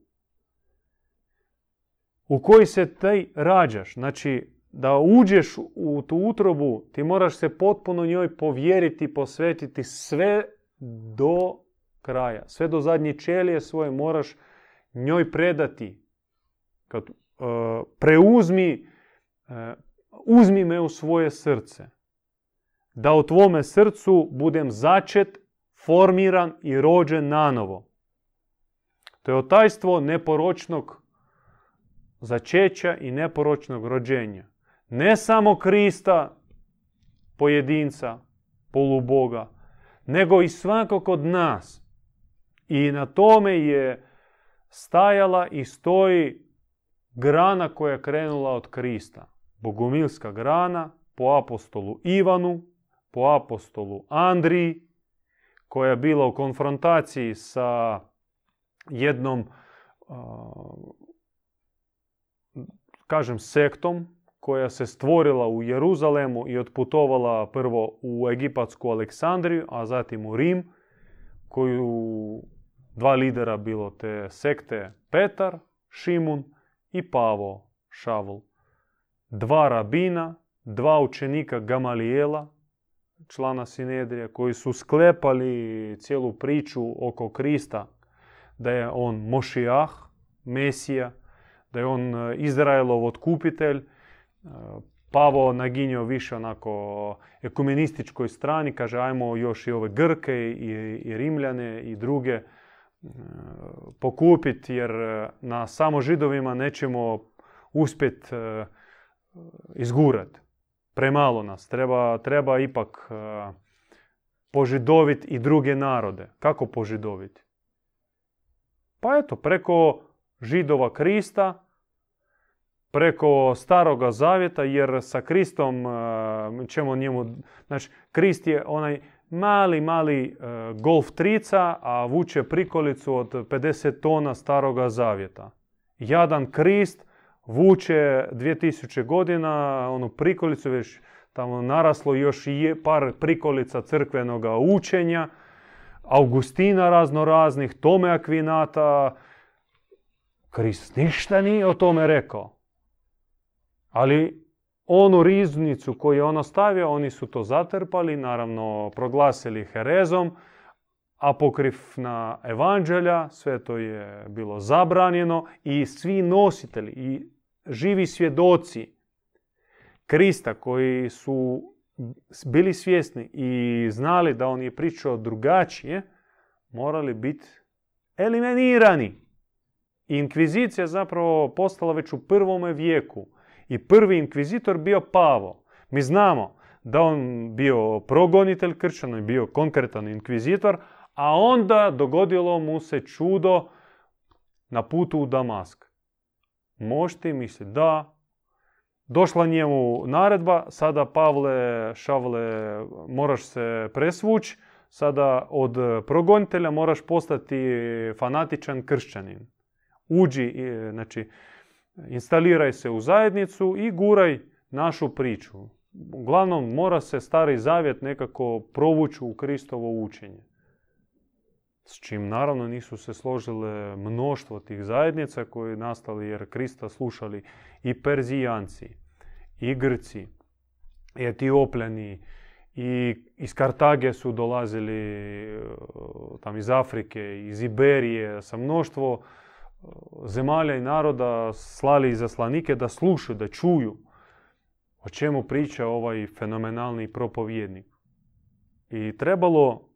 u kojoj se ti rađaš. Znači, da uđeš u tu utrobu, ti moraš se potpuno njoj povjeriti, posvetiti sve do kraja. Sve do zadnje čelije svoje moraš njoj predati. Kad, uh, preuzmi, uh, uzmi me u svoje srce. Da u tvome srcu budem začet, formiran i rođen nanovo. To je otajstvo neporočnog začeća i neporočnog rođenja. Ne samo Krista, pojedinca, poluboga, nego i svakog od nas. I na tome je stajala i stoji grana koja je krenula od Krista. Bogumilska grana po apostolu Ivanu, po apostolu Andriji, koja je bila u konfrontaciji sa jednom, kažem, sektom koja se stvorila u Jeruzalemu i otputovala prvo u Egipatsku Aleksandriju, a zatim u Rim, koju dva lidera bilo te sekte Petar, Šimun i Pavo, Šavl. Dva rabina, dva učenika Gamalijela, člana Sinedrija, koji su sklepali cijelu priču oko Krista, da je on Mošijah, Mesija, da je on Izraelov otkupitelj, Pavo naginjao više onako ekumenističkoj strani, kaže ajmo još i ove Grke i, i Rimljane i druge e, pokupiti jer na samo židovima nećemo uspjeti izgurati. Premalo nas. Treba, treba ipak požidoviti i druge narode. Kako požidoviti? Pa eto, preko židova Krista preko staroga zavjeta, jer sa Kristom e, ćemo njemu... Znači, Krist je onaj mali, mali e, golf trica, a vuče prikolicu od 50 tona staroga zavjeta. Jadan Krist vuče 2000 godina, onu prikolicu već tamo naraslo još i par prikolica crkvenoga učenja, Augustina razno raznih, Tome Akvinata. Krist ništa nije o tome rekao. Ali onu riznicu koju je on ostavio, oni su to zatrpali, naravno proglasili herezom, apokrifna evanđelja, sve to je bilo zabranjeno i svi nositelji i živi svjedoci Krista koji su bili svjesni i znali da on je pričao drugačije, morali biti eliminirani. Inkvizicija zapravo postala već u prvome vijeku i prvi inkvizitor bio Pavo. Mi znamo da on bio progonitelj kršćana, bio konkretan inkvizitor, a onda dogodilo mu se čudo na putu u Damask. Možete misliti, da, došla njemu naredba, sada Pavle, Šavle, moraš se presvući, sada od progonitelja moraš postati fanatičan kršćanin. Uđi, znači, instaliraj se u zajednicu i guraj našu priču. Uglavnom, mora se stari zavjet nekako provući u Kristovo učenje. S čim naravno nisu se složile mnoštvo tih zajednica koji nastali jer Krista slušali i Perzijanci, i Grci, i Etiopljani, i iz Kartage su dolazili tam iz Afrike, iz Iberije, sa mnoštvo zemalja i naroda slali izaslanike da slušaju, da čuju o čemu priča ovaj fenomenalni propovjednik. I trebalo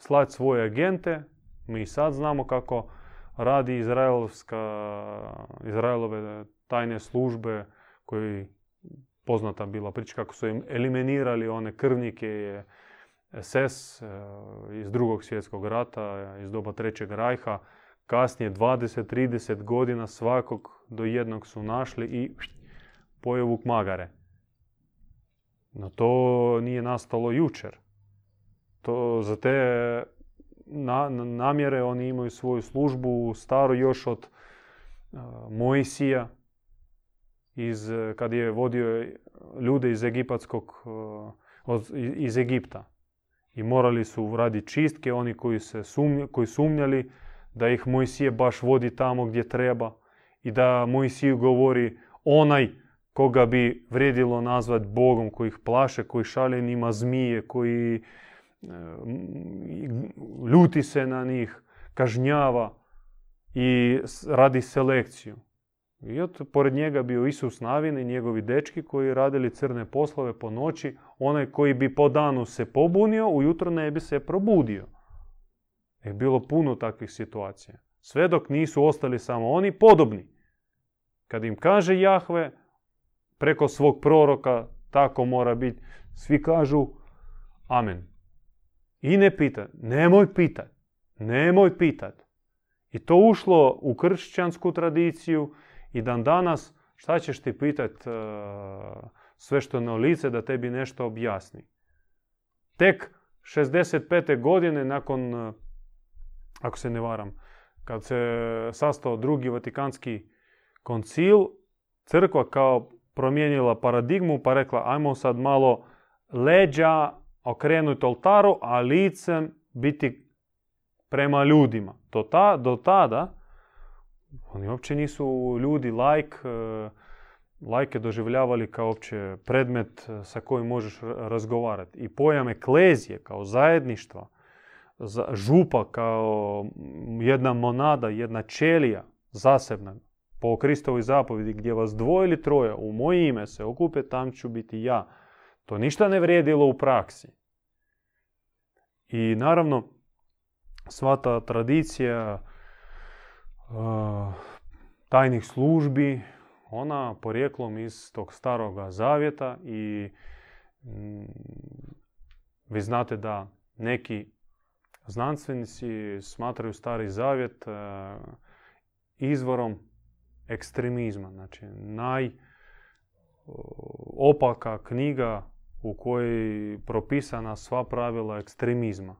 slati svoje agente, mi sad znamo kako radi Izraelska, Izraelove tajne službe koji poznata bila priča kako su im eliminirali one krvnike SS eh, iz drugog svjetskog rata, iz doba trećeg rajha. Kasnije 20-30 godina svakog do jednog su našli i pojavu magare. No to nije nastalo jučer. To za te namjere oni imaju svoju službu staru još od uh, Mojsija iz, kad je vodio ljude iz egipatskog, iz Egipta. I morali su raditi čistke, oni koji, se koji sumnjali da ih Mojsije baš vodi tamo gdje treba i da Mojsiju govori onaj koga bi vrijedilo nazvat Bogom, koji ih plaše, koji šalje njima zmije, koji e, ljuti se na njih, kažnjava i radi selekciju. I od, pored njega bio Isus Navin i njegovi dečki koji radili crne poslove po noći. Onaj koji bi po danu se pobunio, ujutro ne bi se probudio. Je bilo puno takvih situacija. Sve dok nisu ostali samo oni podobni. Kad im kaže Jahve, preko svog proroka, tako mora biti. Svi kažu amen. I ne pita, nemoj pitat, nemoj pitat. I to ušlo u kršćansku tradiciju i dan danas šta ćeš ti pitat uh, sve što na lice da tebi nešto objasni. Tek 65. godine nakon, uh, ako se ne varam, kad se sastao drugi Vatikanski koncil, crkva kao promijenila paradigmu pa rekla ajmo sad malo leđa okrenuti oltaru, a licem biti prema ljudima. Do, ta, do tada oni uopće nisu ljudi lajk, e, lajke doživljavali kao opće predmet e, sa kojim možeš razgovarati. I pojam eklezije kao zajedništva, župa kao jedna monada, jedna čelija zasebna, po Kristovoj zapovjedi gdje vas dvoje ili troje u moje ime se okupe, tam ću biti ja. To ništa ne vrijedilo u praksi. I naravno, sva ta tradicija uh, tajnih službi, ona porijeklom iz tog staroga zavjeta i mm, vi znate da neki znanstvenici smatraju stari zavjet uh, izvorom ekstremizma. Znači, naj opaka knjiga u kojoj propisana sva pravila ekstremizma.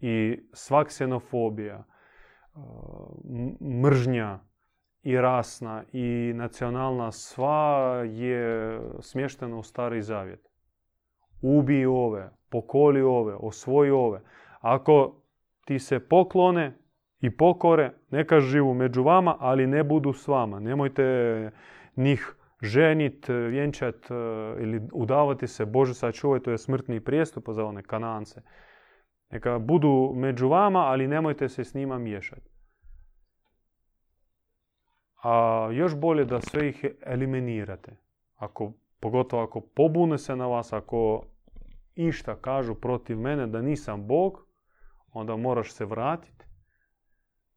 I sva ksenofobija, mržnja i rasna i nacionalna, sva je smještena u stari zavjet. Ubij ove, pokoli ove, osvoji ove. Ako ti se poklone, i pokore, neka živu među vama, ali ne budu s vama. Nemojte njih ženit, vjenčat e, ili udavati se. Bože sačuvaj, to je smrtni prijestup za one kanance. Neka budu među vama, ali nemojte se s njima miješati. A još bolje da sve ih eliminirate. Ako, pogotovo ako pobune se na vas, ako išta kažu protiv mene da nisam Bog, onda moraš se vratiti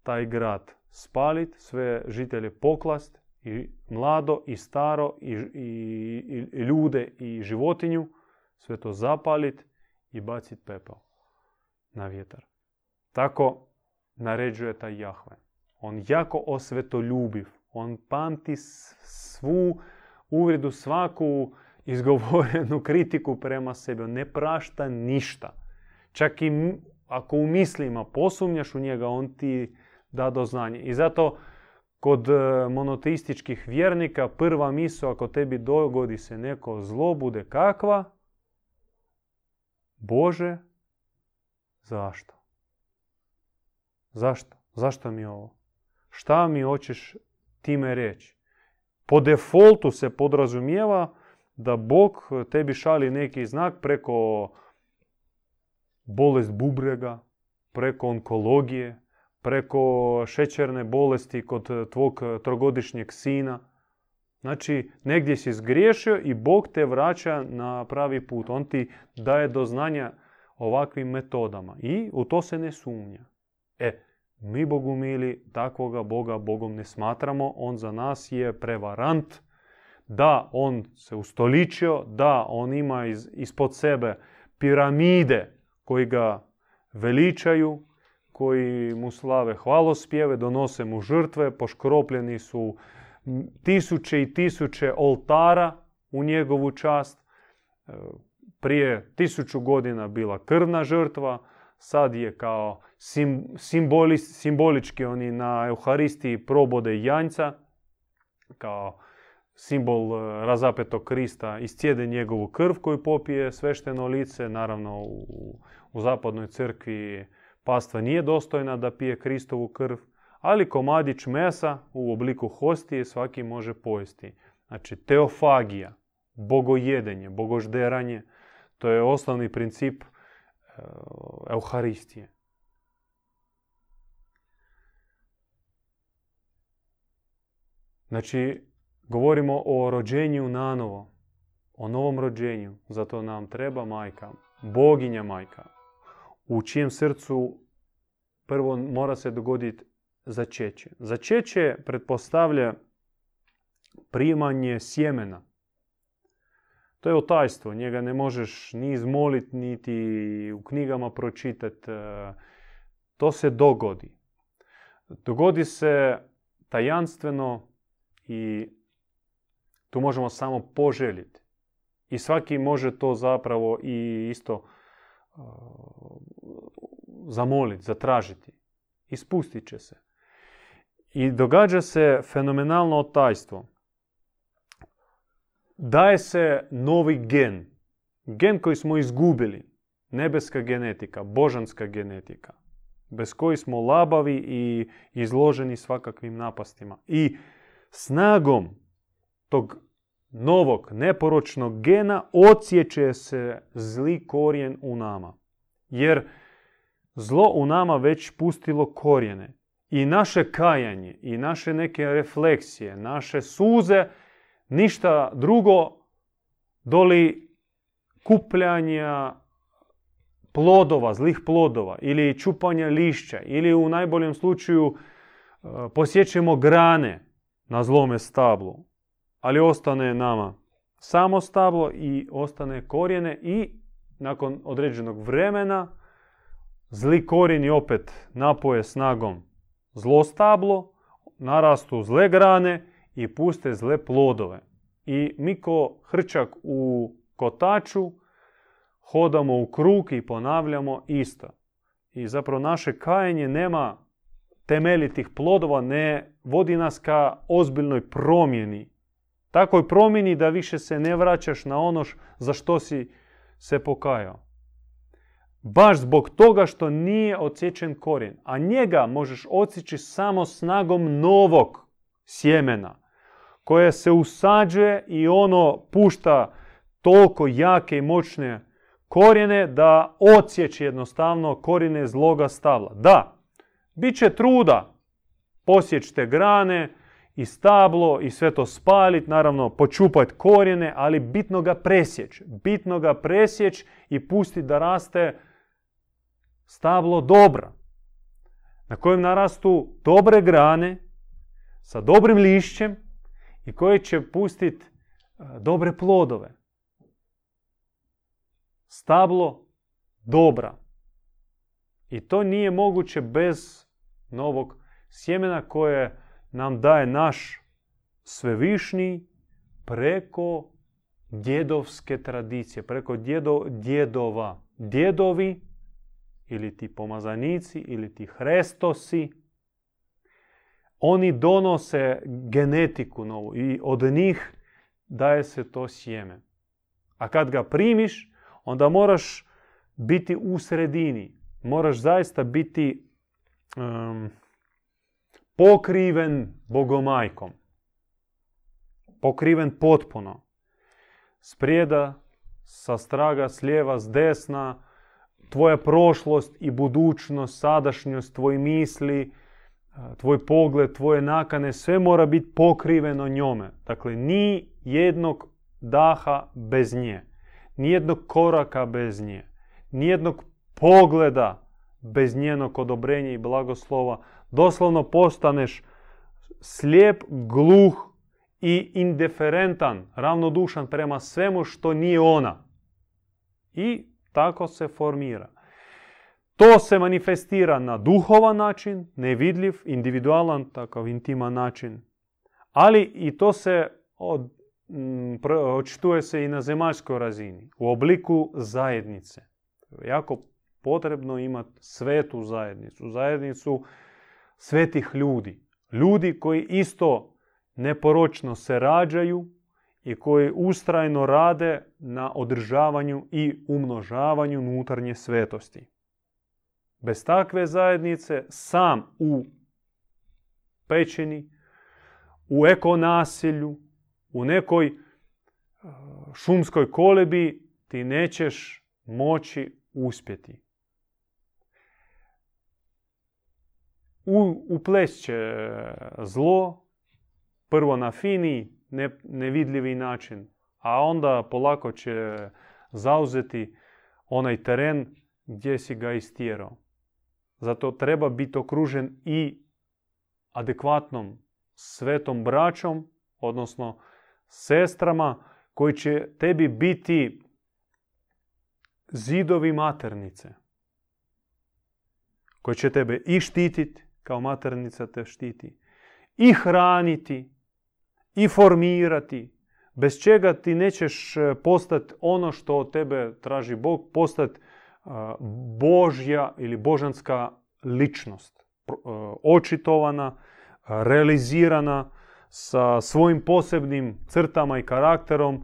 taj grad spalit, sve žitelje poklast, i mlado, i staro, i, i, i ljude, i životinju, sve to zapalit i bacit pepeo na vjetar. Tako naređuje taj Jahve. On jako osvetoljubiv. On pamti svu uvredu, svaku izgovorenu kritiku prema sebi. On ne prašta ništa. Čak i ako u mislima posumnjaš u njega, on ti da do znanja. I zato kod e, monoteističkih vjernika prva misao ako tebi dogodi se neko zlo bude kakva? Bože, zašto? Zašto? Zašto mi ovo? Šta mi hoćeš time reći? Po defaultu se podrazumijeva da Bog tebi šali neki znak preko bolest bubrega, preko onkologije, preko šećerne bolesti kod tvog trogodišnjeg sina. Znači, negdje si zgriješio i Bog te vraća na pravi put. On ti daje do znanja ovakvim metodama i u to se ne sumnja. E, mi Bogu mili takvoga Boga Bogom ne smatramo. On za nas je prevarant. Da, on se ustoličio, da, on ima ispod sebe piramide koji ga veličaju, koji mu slave hvalospjeve, donose mu žrtve, poškropljeni su tisuće i tisuće oltara u njegovu čast. E, prije tisuću godina bila krvna žrtva, sad je kao simboli, simbolički oni na Euharistiji probode janjca, kao simbol e, razapetog Krista iscijede njegovu krv koju popije svešteno lice. Naravno u, u zapadnoj crkvi pastva nije dostojna da pije Kristovu krv, ali komadić mesa u obliku hostije svaki može pojesti. Znači teofagija, bogojedenje, bogožderanje, to je osnovni princip e, Euharistije. Znači, govorimo o rođenju nanovo, o novom rođenju. Zato nam treba majka, boginja majka, u čijem srcu prvo mora se dogoditi začeće. Začeće pretpostavlja primanje sjemena. To je otajstvo, njega ne možeš ni izmoliti, niti u knjigama pročitati. E, to se dogodi. Dogodi se tajanstveno i tu možemo samo poželjeti. I svaki može to zapravo i isto zamoliti, zatražiti. Ispustit će se. I događa se fenomenalno otajstvo. Daje se novi gen. Gen koji smo izgubili. Nebeska genetika, božanska genetika. Bez koji smo labavi i izloženi svakakvim napastima. I snagom tog novog neporočnog gena odsjeće se zli korijen u nama. Jer zlo u nama već pustilo korijene. I naše kajanje, i naše neke refleksije, naše suze, ništa drugo doli kupljanja plodova, zlih plodova, ili čupanja lišća, ili u najboljem slučaju e, posjećemo grane na zlome stablu. Ali ostane nama samo stablo i ostane korijene i nakon određenog vremena zli korijeni opet napoje snagom zlo stablo, narastu zle grane i puste zle plodove. I mi ko hrčak u kotaču hodamo u krug i ponavljamo isto. I zapravo naše kajenje nema temeljitih plodova, ne vodi nas ka ozbiljnoj promjeni. Takoj promjeni da više se ne vraćaš na ono za što si se pokajao. Baš zbog toga što nije odsječen korijen. A njega možeš odsjeći samo snagom novog sjemena koje se usađuje i ono pušta toliko jake i moćne korijene da odsjeći jednostavno korijene zloga stavla. Da, bit će truda posjećite grane i stablo i sve to spalit, naravno počupati korijene, ali bitno ga presjeći. Bitno ga presjeći i pustiti da raste stablo dobra, na kojem narastu dobre grane sa dobrim lišćem i koje će pustiti e, dobre plodove. Stablo dobra. I to nije moguće bez novog sjemena koje nam daje naš svevišnji preko djedovske tradicije, preko djedo, djedova. Djedovi ili ti pomazanici, ili ti hrestosi, oni donose genetiku novu i od njih daje se to sjeme. A kad ga primiš, onda moraš biti u sredini. Moraš zaista biti pokriven bogomajkom. Pokriven potpuno. Sprijeda, sa straga, s lijeva, s desna, tvoja prošlost i budućnost, sadašnjost, tvoji misli, tvoj pogled, tvoje nakane, sve mora biti pokriveno njome. Dakle, ni jednog daha bez nje. Nijednog koraka bez nje. Nijednog pogleda bez njenog odobrenja i blagoslova. Doslovno postaneš slijep, gluh i indiferentan, ravnodušan prema svemu što nije ona. I tako se formira. To se manifestira na duhovan način, nevidljiv, individualan, takav intiman način. Ali i to se od, očituje se i na zemaljskoj razini, u obliku zajednice. Jako potrebno imati svetu zajednicu, zajednicu svetih ljudi. Ljudi koji isto neporočno se rađaju i koji ustrajno rade na održavanju i umnožavanju unutarnje svetosti. Bez takve zajednice sam u pećini, u ekonasilju, u nekoj e, šumskoj kolebi ti nećeš moći uspjeti. U, će zlo, prvo na fini, nevidljivi način, a onda polako će zauzeti onaj teren gdje si ga istjerao. Zato treba biti okružen i adekvatnom svetom braćom, odnosno sestrama koji će tebi biti zidovi maternice. Koji će tebe i štititi, kao maternica te štiti, i hraniti, i formirati, bez čega ti nećeš e, postati ono što od tebe traži Bog, postati Božja ili božanska ličnost. E, očitovana, realizirana sa svojim posebnim crtama i karakterom e,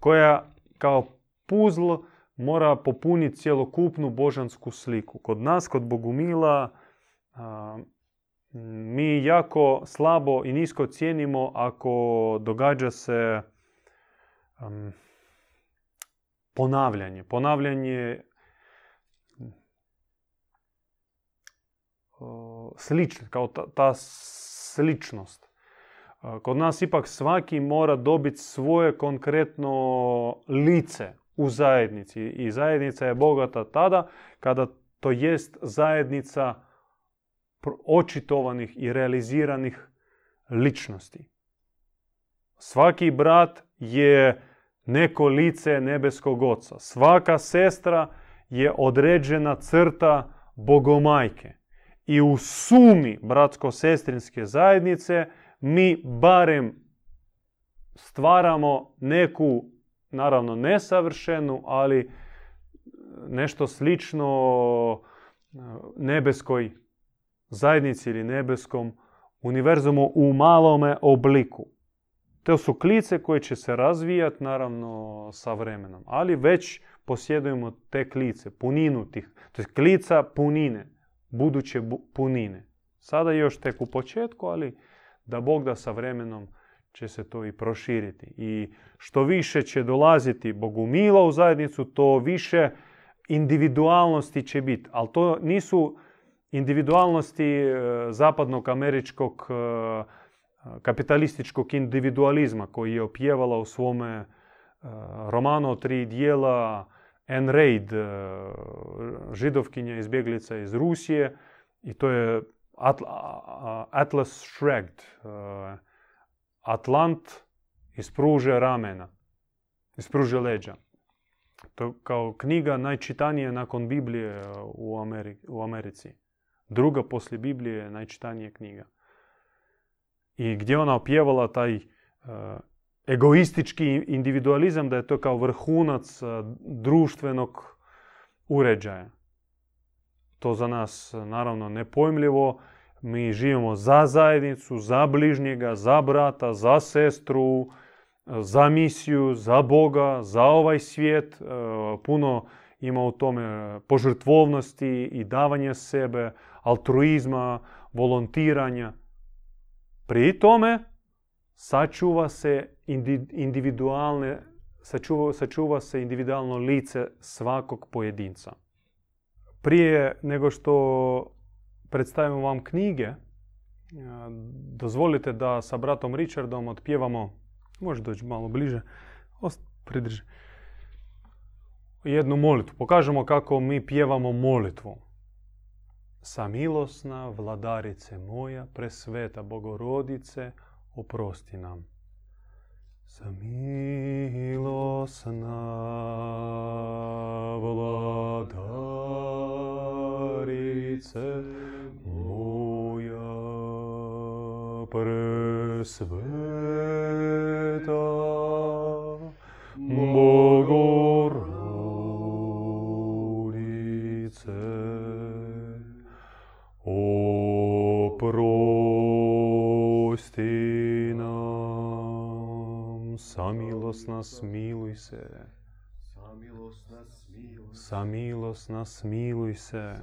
koja kao puzl mora popuniti cjelokupnu božansku sliku. Kod nas, kod Bogumila, mi jako slabo i nisko cijenimo ako događa se ponavljanje. Ponavljanje slično, kao ta, ta sličnost. Kod nas ipak svaki mora dobiti svoje konkretno lice u zajednici. I zajednica je bogata tada kada to jest zajednica očitovanih i realiziranih ličnosti. Svaki brat je neko lice nebeskog oca. Svaka sestra je određena crta bogomajke. I u sumi bratsko-sestrinske zajednice mi barem stvaramo neku, naravno nesavršenu, ali nešto slično nebeskoj zajednici ili nebeskom univerzumu u malome obliku. To su klice koje će se razvijati naravno sa vremenom, ali već posjedujemo te klice, puninu tih, to je klica punine, buduće punine. Sada još tek u početku, ali da Bog da sa vremenom će se to i proširiti. I što više će dolaziti Bogumila u zajednicu, to više individualnosti će biti. Ali to nisu individualnosti e, zapadnog američkog e, kapitalističkog individualizma koji je opjevala u svome e, romanu tri dijela Anne Raid, židovkinja izbjeglica iz Rusije i to je Atlas Shrugged, Atlant ispruže ramena, ispruže leđa. To kao knjiga najčitanija nakon Biblije u Americi. Druga poslije Biblije je najčitanija knjiga. I gdje ona opjevala taj e, egoistički individualizam, da je to kao vrhunac e, društvenog uređaja. To za nas naravno nepojmljivo. Mi živimo za zajednicu, za bližnjega, za brata, za sestru, za misiju, za Boga, za ovaj svijet. E, puno ima u tome požrtvovnosti i davanja sebe, altruizma, volontiranja. Pri tome sačuva se individualne, sačuva, sačuva se individualno lice svakog pojedinca. Prije nego što predstavimo vam knjige, dozvolite da sa bratom Richardom otpjevamo, može doći malo bliže, pridrži, jednu molitvu. Pokažemo kako mi pjevamo molitvu. Samilosna vladarice moja, presveta bogorodice, oprosti nam. Samilosna vladarice moja, presveta smiluj se. Samilosna smiluj se.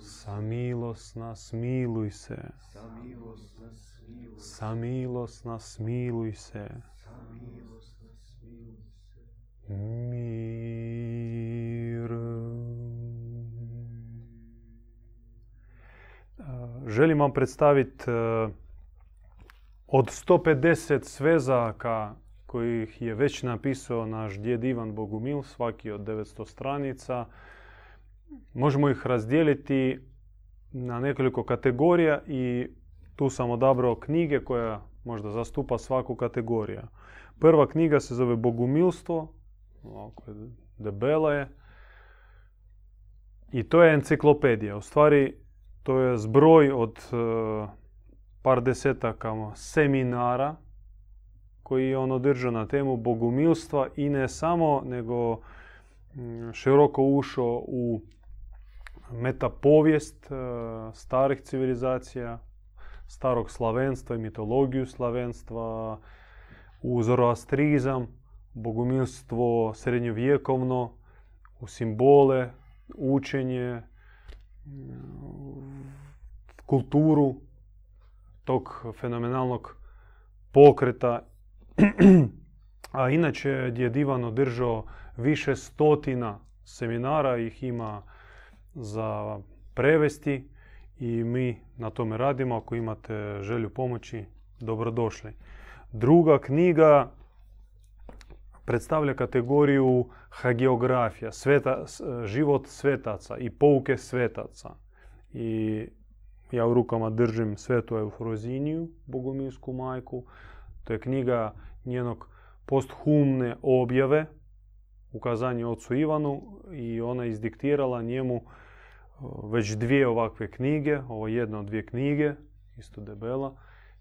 Samilosna smiluj se. Samilosna smiluj se. Mir. Želim vam predstaviti od 150 svezaka kojih je već napisao naš djed Ivan Bogumil, svaki od 900 stranica. Možemo ih razdijeliti na nekoliko kategorija i tu sam odabrao knjige koja možda zastupa svaku kategoriju. Prva knjiga se zove Bogumilstvo, debela je. I to je enciklopedija. U stvari, to je zbroj od e, par desetaka seminara koji je on održao na temu bogumilstva i ne samo, nego mm, široko ušao u metapovijest e, starih civilizacija, starog slavenstva i mitologiju slavenstva, u zoroastrizam, bogumilstvo srednjovjekovno, u simbole, učenje, kulturu tog fenomenalnog pokreta A inače je Divan održao više stotina seminara, ih ima za prevesti i mi na tome radimo. Ako imate želju pomoći, dobrodošli. Druga knjiga predstavlja kategoriju hagiografija, sveta, život svetaca i pouke svetaca. I ja u rukama držim svetu Eufroziniju, bogomilsku majku. To je knjiga njenog posthumne objave, ukazanje ocu Ivanu i ona izdiktirala njemu već dvije ovakve knjige, ovo jedna od dvije knjige, isto debela,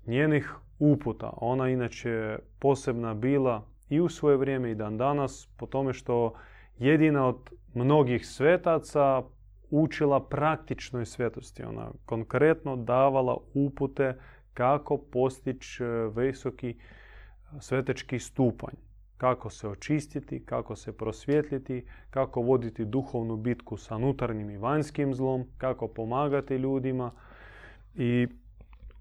njenih uputa. Ona inače posebna bila i u svoje vrijeme i dan danas po tome što jedina od mnogih svetaca učila praktičnoj svetosti. Ona konkretno davala upute kako postići visoki svetečki stupanj. Kako se očistiti, kako se prosvjetljiti, kako voditi duhovnu bitku sa unutarnjim i vanjskim zlom, kako pomagati ljudima. I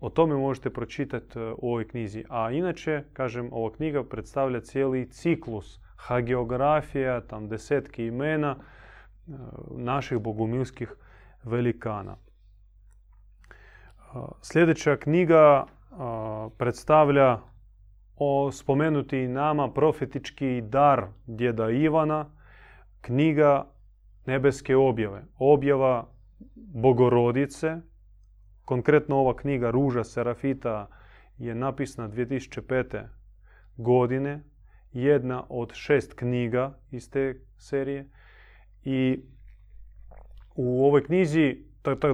o tome možete pročitati e, u ovoj knjizi. A inače, kažem, ova knjiga predstavlja cijeli ciklus hagiografija, tam desetki imena e, naših bogumilskih velikana. E, sljedeća knjiga predstavlja o spomenuti nama profetički dar djeda Ivana, knjiga nebeske objave. Objava Bogorodice, konkretno ova knjiga Ruža Serafita je napisana 2005. godine, jedna od šest knjiga iz te serije. I u ovoj knjizi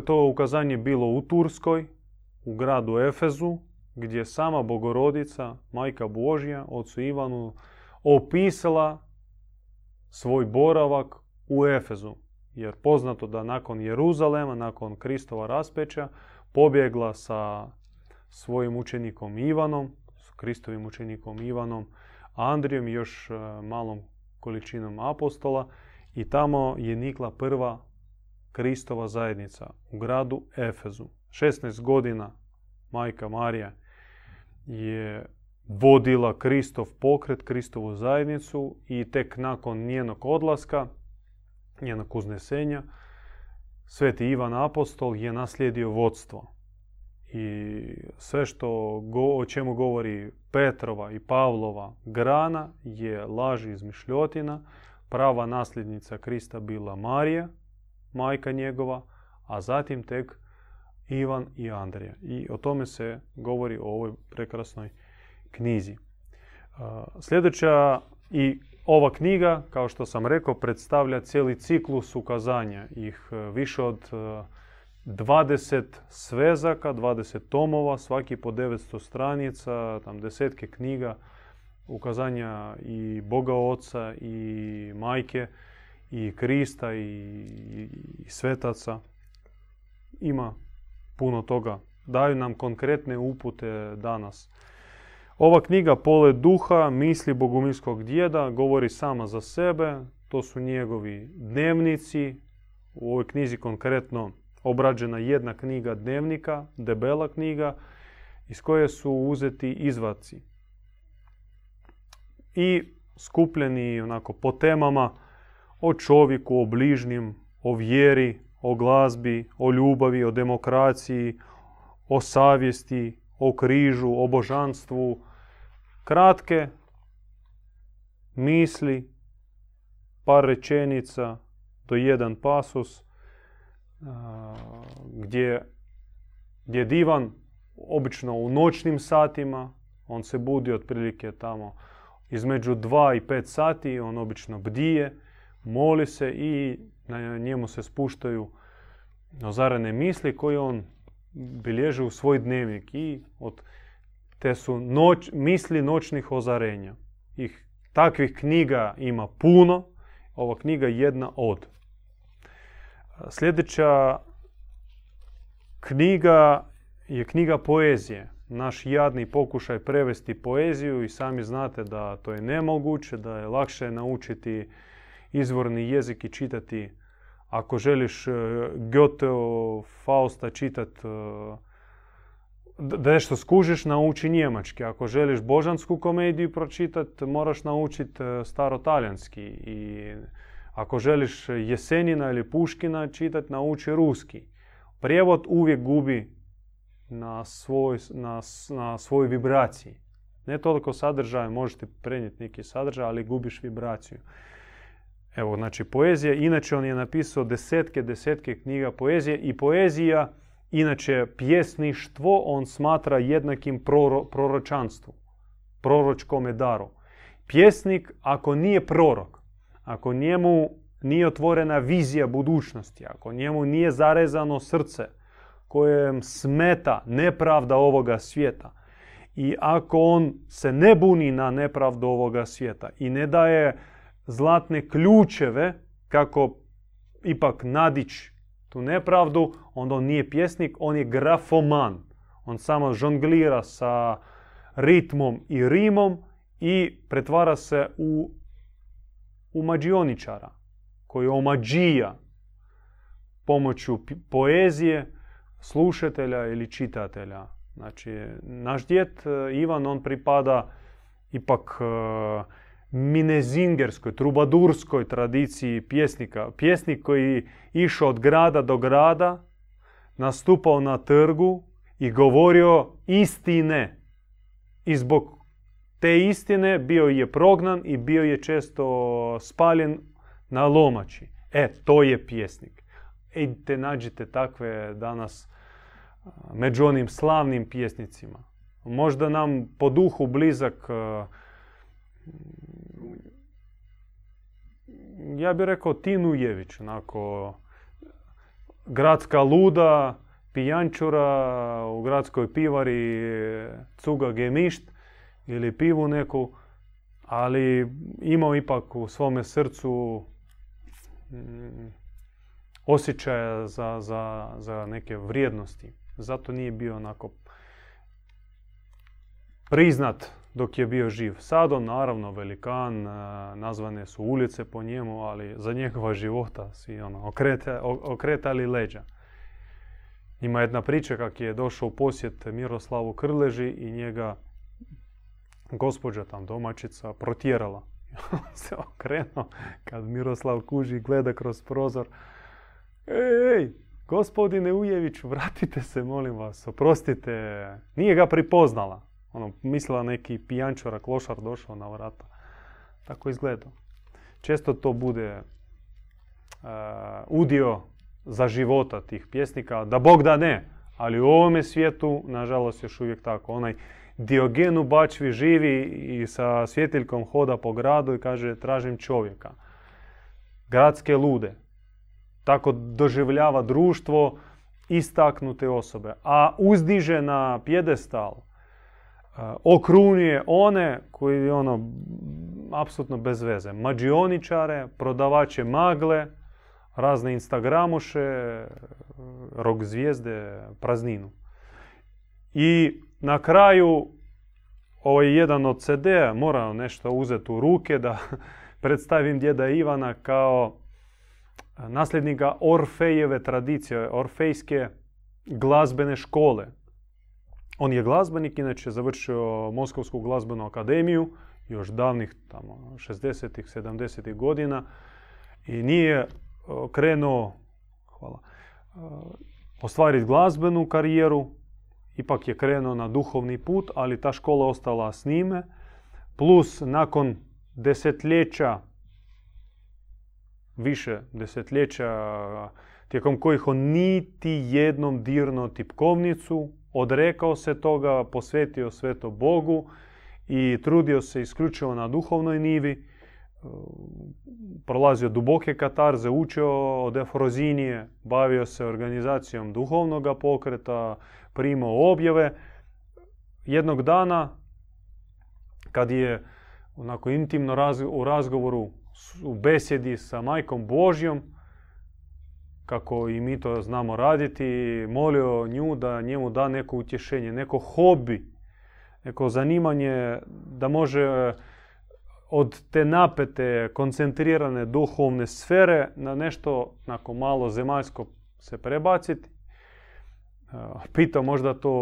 to, ukazanje bilo u Turskoj, u gradu Efezu, gdje sama Bogorodica, Majka Božja, ocu Ivanu, opisala svoj boravak u Efezu. Jer poznato da nakon Jeruzalema, nakon Kristova raspeća, pobjegla sa svojim učenikom Ivanom, s Kristovim učenikom Ivanom, Andrijom i još e, malom količinom apostola i tamo je nikla prva Kristova zajednica u gradu Efezu. 16 godina majka Marija je vodila Kristov pokret, Kristovu zajednicu i tek nakon njenog odlaska, njenog uznesenja, Sveti Ivan Apostol je naslijedio vodstvo. I sve što o čemu govori Petrova i Pavlova grana je laž i izmišljotina. Prava nasljednica Krista bila Marija, majka njegova, a zatim tek Ivan i Andrija. I o tome se govori o ovoj prekrasnoj knjizi. Sljedeća i ova knjiga, kao što sam rekao, predstavlja cijeli ciklus ukazanja. Ih e, više od 20 e, svezaka, 20 tomova, svaki po 900 stranica, tam desetke knjiga, ukazanja i Boga Oca i Majke i Krista i, i svetaca. Ima puno toga. Daju nam konkretne upute danas. Ova knjiga Pole duha, misli bogumilskog djeda, govori sama za sebe. To su njegovi dnevnici. U ovoj knjizi konkretno obrađena jedna knjiga dnevnika, debela knjiga, iz koje su uzeti izvaci. I skupljeni onako po temama o čovjeku, o bližnjim, o vjeri, o glazbi, o ljubavi, o demokraciji, o savjesti, o križu, o božanstvu, kratke misli, par rečenica do jedan pasus gdje, gdje divan obično u noćnim satima, on se budi otprilike tamo između 2 i 5 sati, on obično bdije, moli se i na njemu se spuštaju ozarene misli koje on bilježi u svoj dnevnik. I od te su noć, misli noćnih ozarenja. Ih, takvih knjiga ima puno, ova knjiga je jedna od. Sljedeća knjiga je knjiga poezije. Naš jadni pokušaj prevesti poeziju i sami znate da to je nemoguće, da je lakše naučiti izvorni jezik i čitati. Ako želiš eh, Goethe, Fausta čitati eh, da nešto skužiš, nauči njemački. Ako želiš božansku komediju pročitati, moraš naučiti e, starotalijanski. I ako želiš Jesenina ili Puškina čitati, nauči ruski. Prijevod uvijek gubi na svoj, na, na svojoj vibraciji. Ne toliko sadržaja, možete prenijeti neki sadržaj, ali gubiš vibraciju. Evo, znači, poezija, inače on je napisao desetke, desetke knjiga poezije i poezija Inače, pjesništvo on smatra jednakim proro, proročanstvu, proročkom daru. Pjesnik, ako nije prorok, ako njemu nije otvorena vizija budućnosti, ako njemu nije zarezano srce kojem smeta nepravda ovoga svijeta i ako on se ne buni na nepravdu ovoga svijeta i ne daje zlatne ključeve kako ipak nadići tu nepravdu, onda on nije pjesnik, on je grafoman. On samo žonglira sa ritmom i rimom i pretvara se u, u mađioničara koji omađija pomoću poezije slušatelja ili čitatelja. Znači, naš djet e, Ivan, on pripada ipak e, minezingerskoj, trubadurskoj tradiciji pjesnika. Pjesnik koji išao od grada do grada, nastupao na trgu i govorio istine. I zbog te istine bio je prognan i bio je često spaljen na lomači. E, to je pjesnik. Idite, nađite takve danas među onim slavnim pjesnicima. Možda nam po duhu blizak ja bih rekao Tinujević, onako gradska luda, pijančura u gradskoj pivari cuga gemišt ili pivu neku, ali imao ipak u svome srcu mm, osjećaja za, za, za neke vrijednosti. Zato nije bio onako priznat dok je bio živ. Sad on naravno velikan, nazvane su ulice po njemu, ali za njegova života svi ono, okretali leđa. Ima jedna priča kak je došao u posjet Miroslavu Krleži i njega gospođa tam domaćica protjerala. se okrenuo kad Miroslav kuži gleda kroz prozor. Ej, gospodine Ujević, vratite se, molim vas, oprostite. Nije ga pripoznala. Ono, mislila neki pijančora, klošar došao na vrata. Tako izgleda. Često to bude uh, udio za života tih pjesnika, da Bog da ne, ali u ovome svijetu, nažalost, još uvijek tako. Onaj Diogen u Bačvi živi i sa svjetiljkom hoda po gradu i kaže tražim čovjeka. Gradske lude. Tako doživljava društvo istaknute osobe. A uzdiže na pjedestal, okrunjuje one koji ono apsolutno bez veze. Mađioničare, prodavače magle, razne instagramuše, rok zvijezde, prazninu. I na kraju ovaj jedan od CD-a mora nešto uzeti u ruke da predstavim djeda Ivana kao nasljednika Orfejeve tradicije, Orfejske glazbene škole. On je glazbenik, inače završio Moskovsku glazbenu akademiju, još davnih tamo 60-ih, 70-ih godina i nije krenuo hvala, ostvariti glazbenu karijeru, ipak je krenuo na duhovni put, ali ta škola ostala s njime. Plus, nakon desetljeća, više desetljeća, tijekom kojih on niti jednom dirno tipkovnicu, odrekao se toga, posvetio sve to Bogu i trudio se isključivo na duhovnoj nivi, prolazio duboke katarze, učio od Efrozinije, bavio se organizacijom duhovnog pokreta, primao objave. Jednog dana, kad je onako intimno u razgovoru u besjedi sa majkom Božjom, kako i mi to znamo raditi, molio nju da njemu da neko utješenje, neko hobi, neko zanimanje da može od te napete, koncentrirane duhovne sfere na nešto nakon malo zemaljsko se prebaciti. E, pitao možda to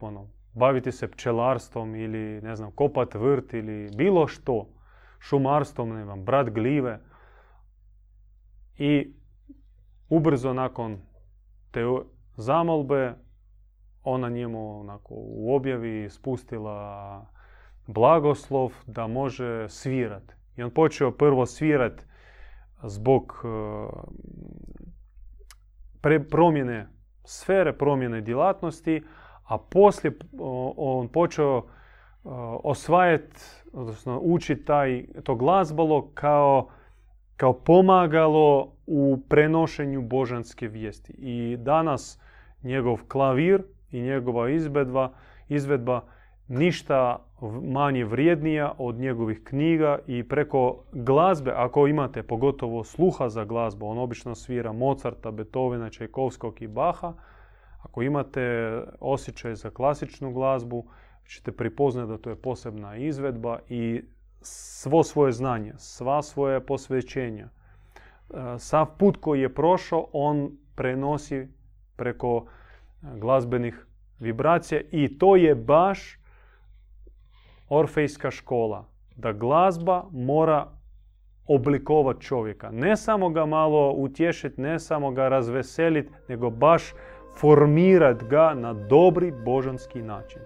ono, baviti se pčelarstvom ili ne znam, kopat vrt ili bilo što. Šumarstvom, ne znam, brat gljive. I ubrzo nakon te zamolbe ona njemu onako, u objavi spustila blagoslov da može svirat. I on počeo prvo svirat zbog e, promjene sfere, promjene djelatnosti, a poslije on počeo e, osvajati, odnosno učiti taj, to glazbalo kao, kao pomagalo u prenošenju božanske vijesti. I danas njegov klavir i njegova izvedba, izvedba ništa manje vrijednija od njegovih knjiga i preko glazbe, ako imate pogotovo sluha za glazbu, on obično svira Mozarta, Beethovena, Čajkovskog i Baha, ako imate osjećaj za klasičnu glazbu, ćete pripoznati da to je posebna izvedba i svo svoje znanje, sva svoje posvećenja, sav put koji je prošao, on prenosi preko glazbenih vibracija i to je baš orfejska škola. Da glazba mora oblikovati čovjeka. Ne samo ga malo utješiti, ne samo ga razveseliti, nego baš formirati ga na dobri božanski način.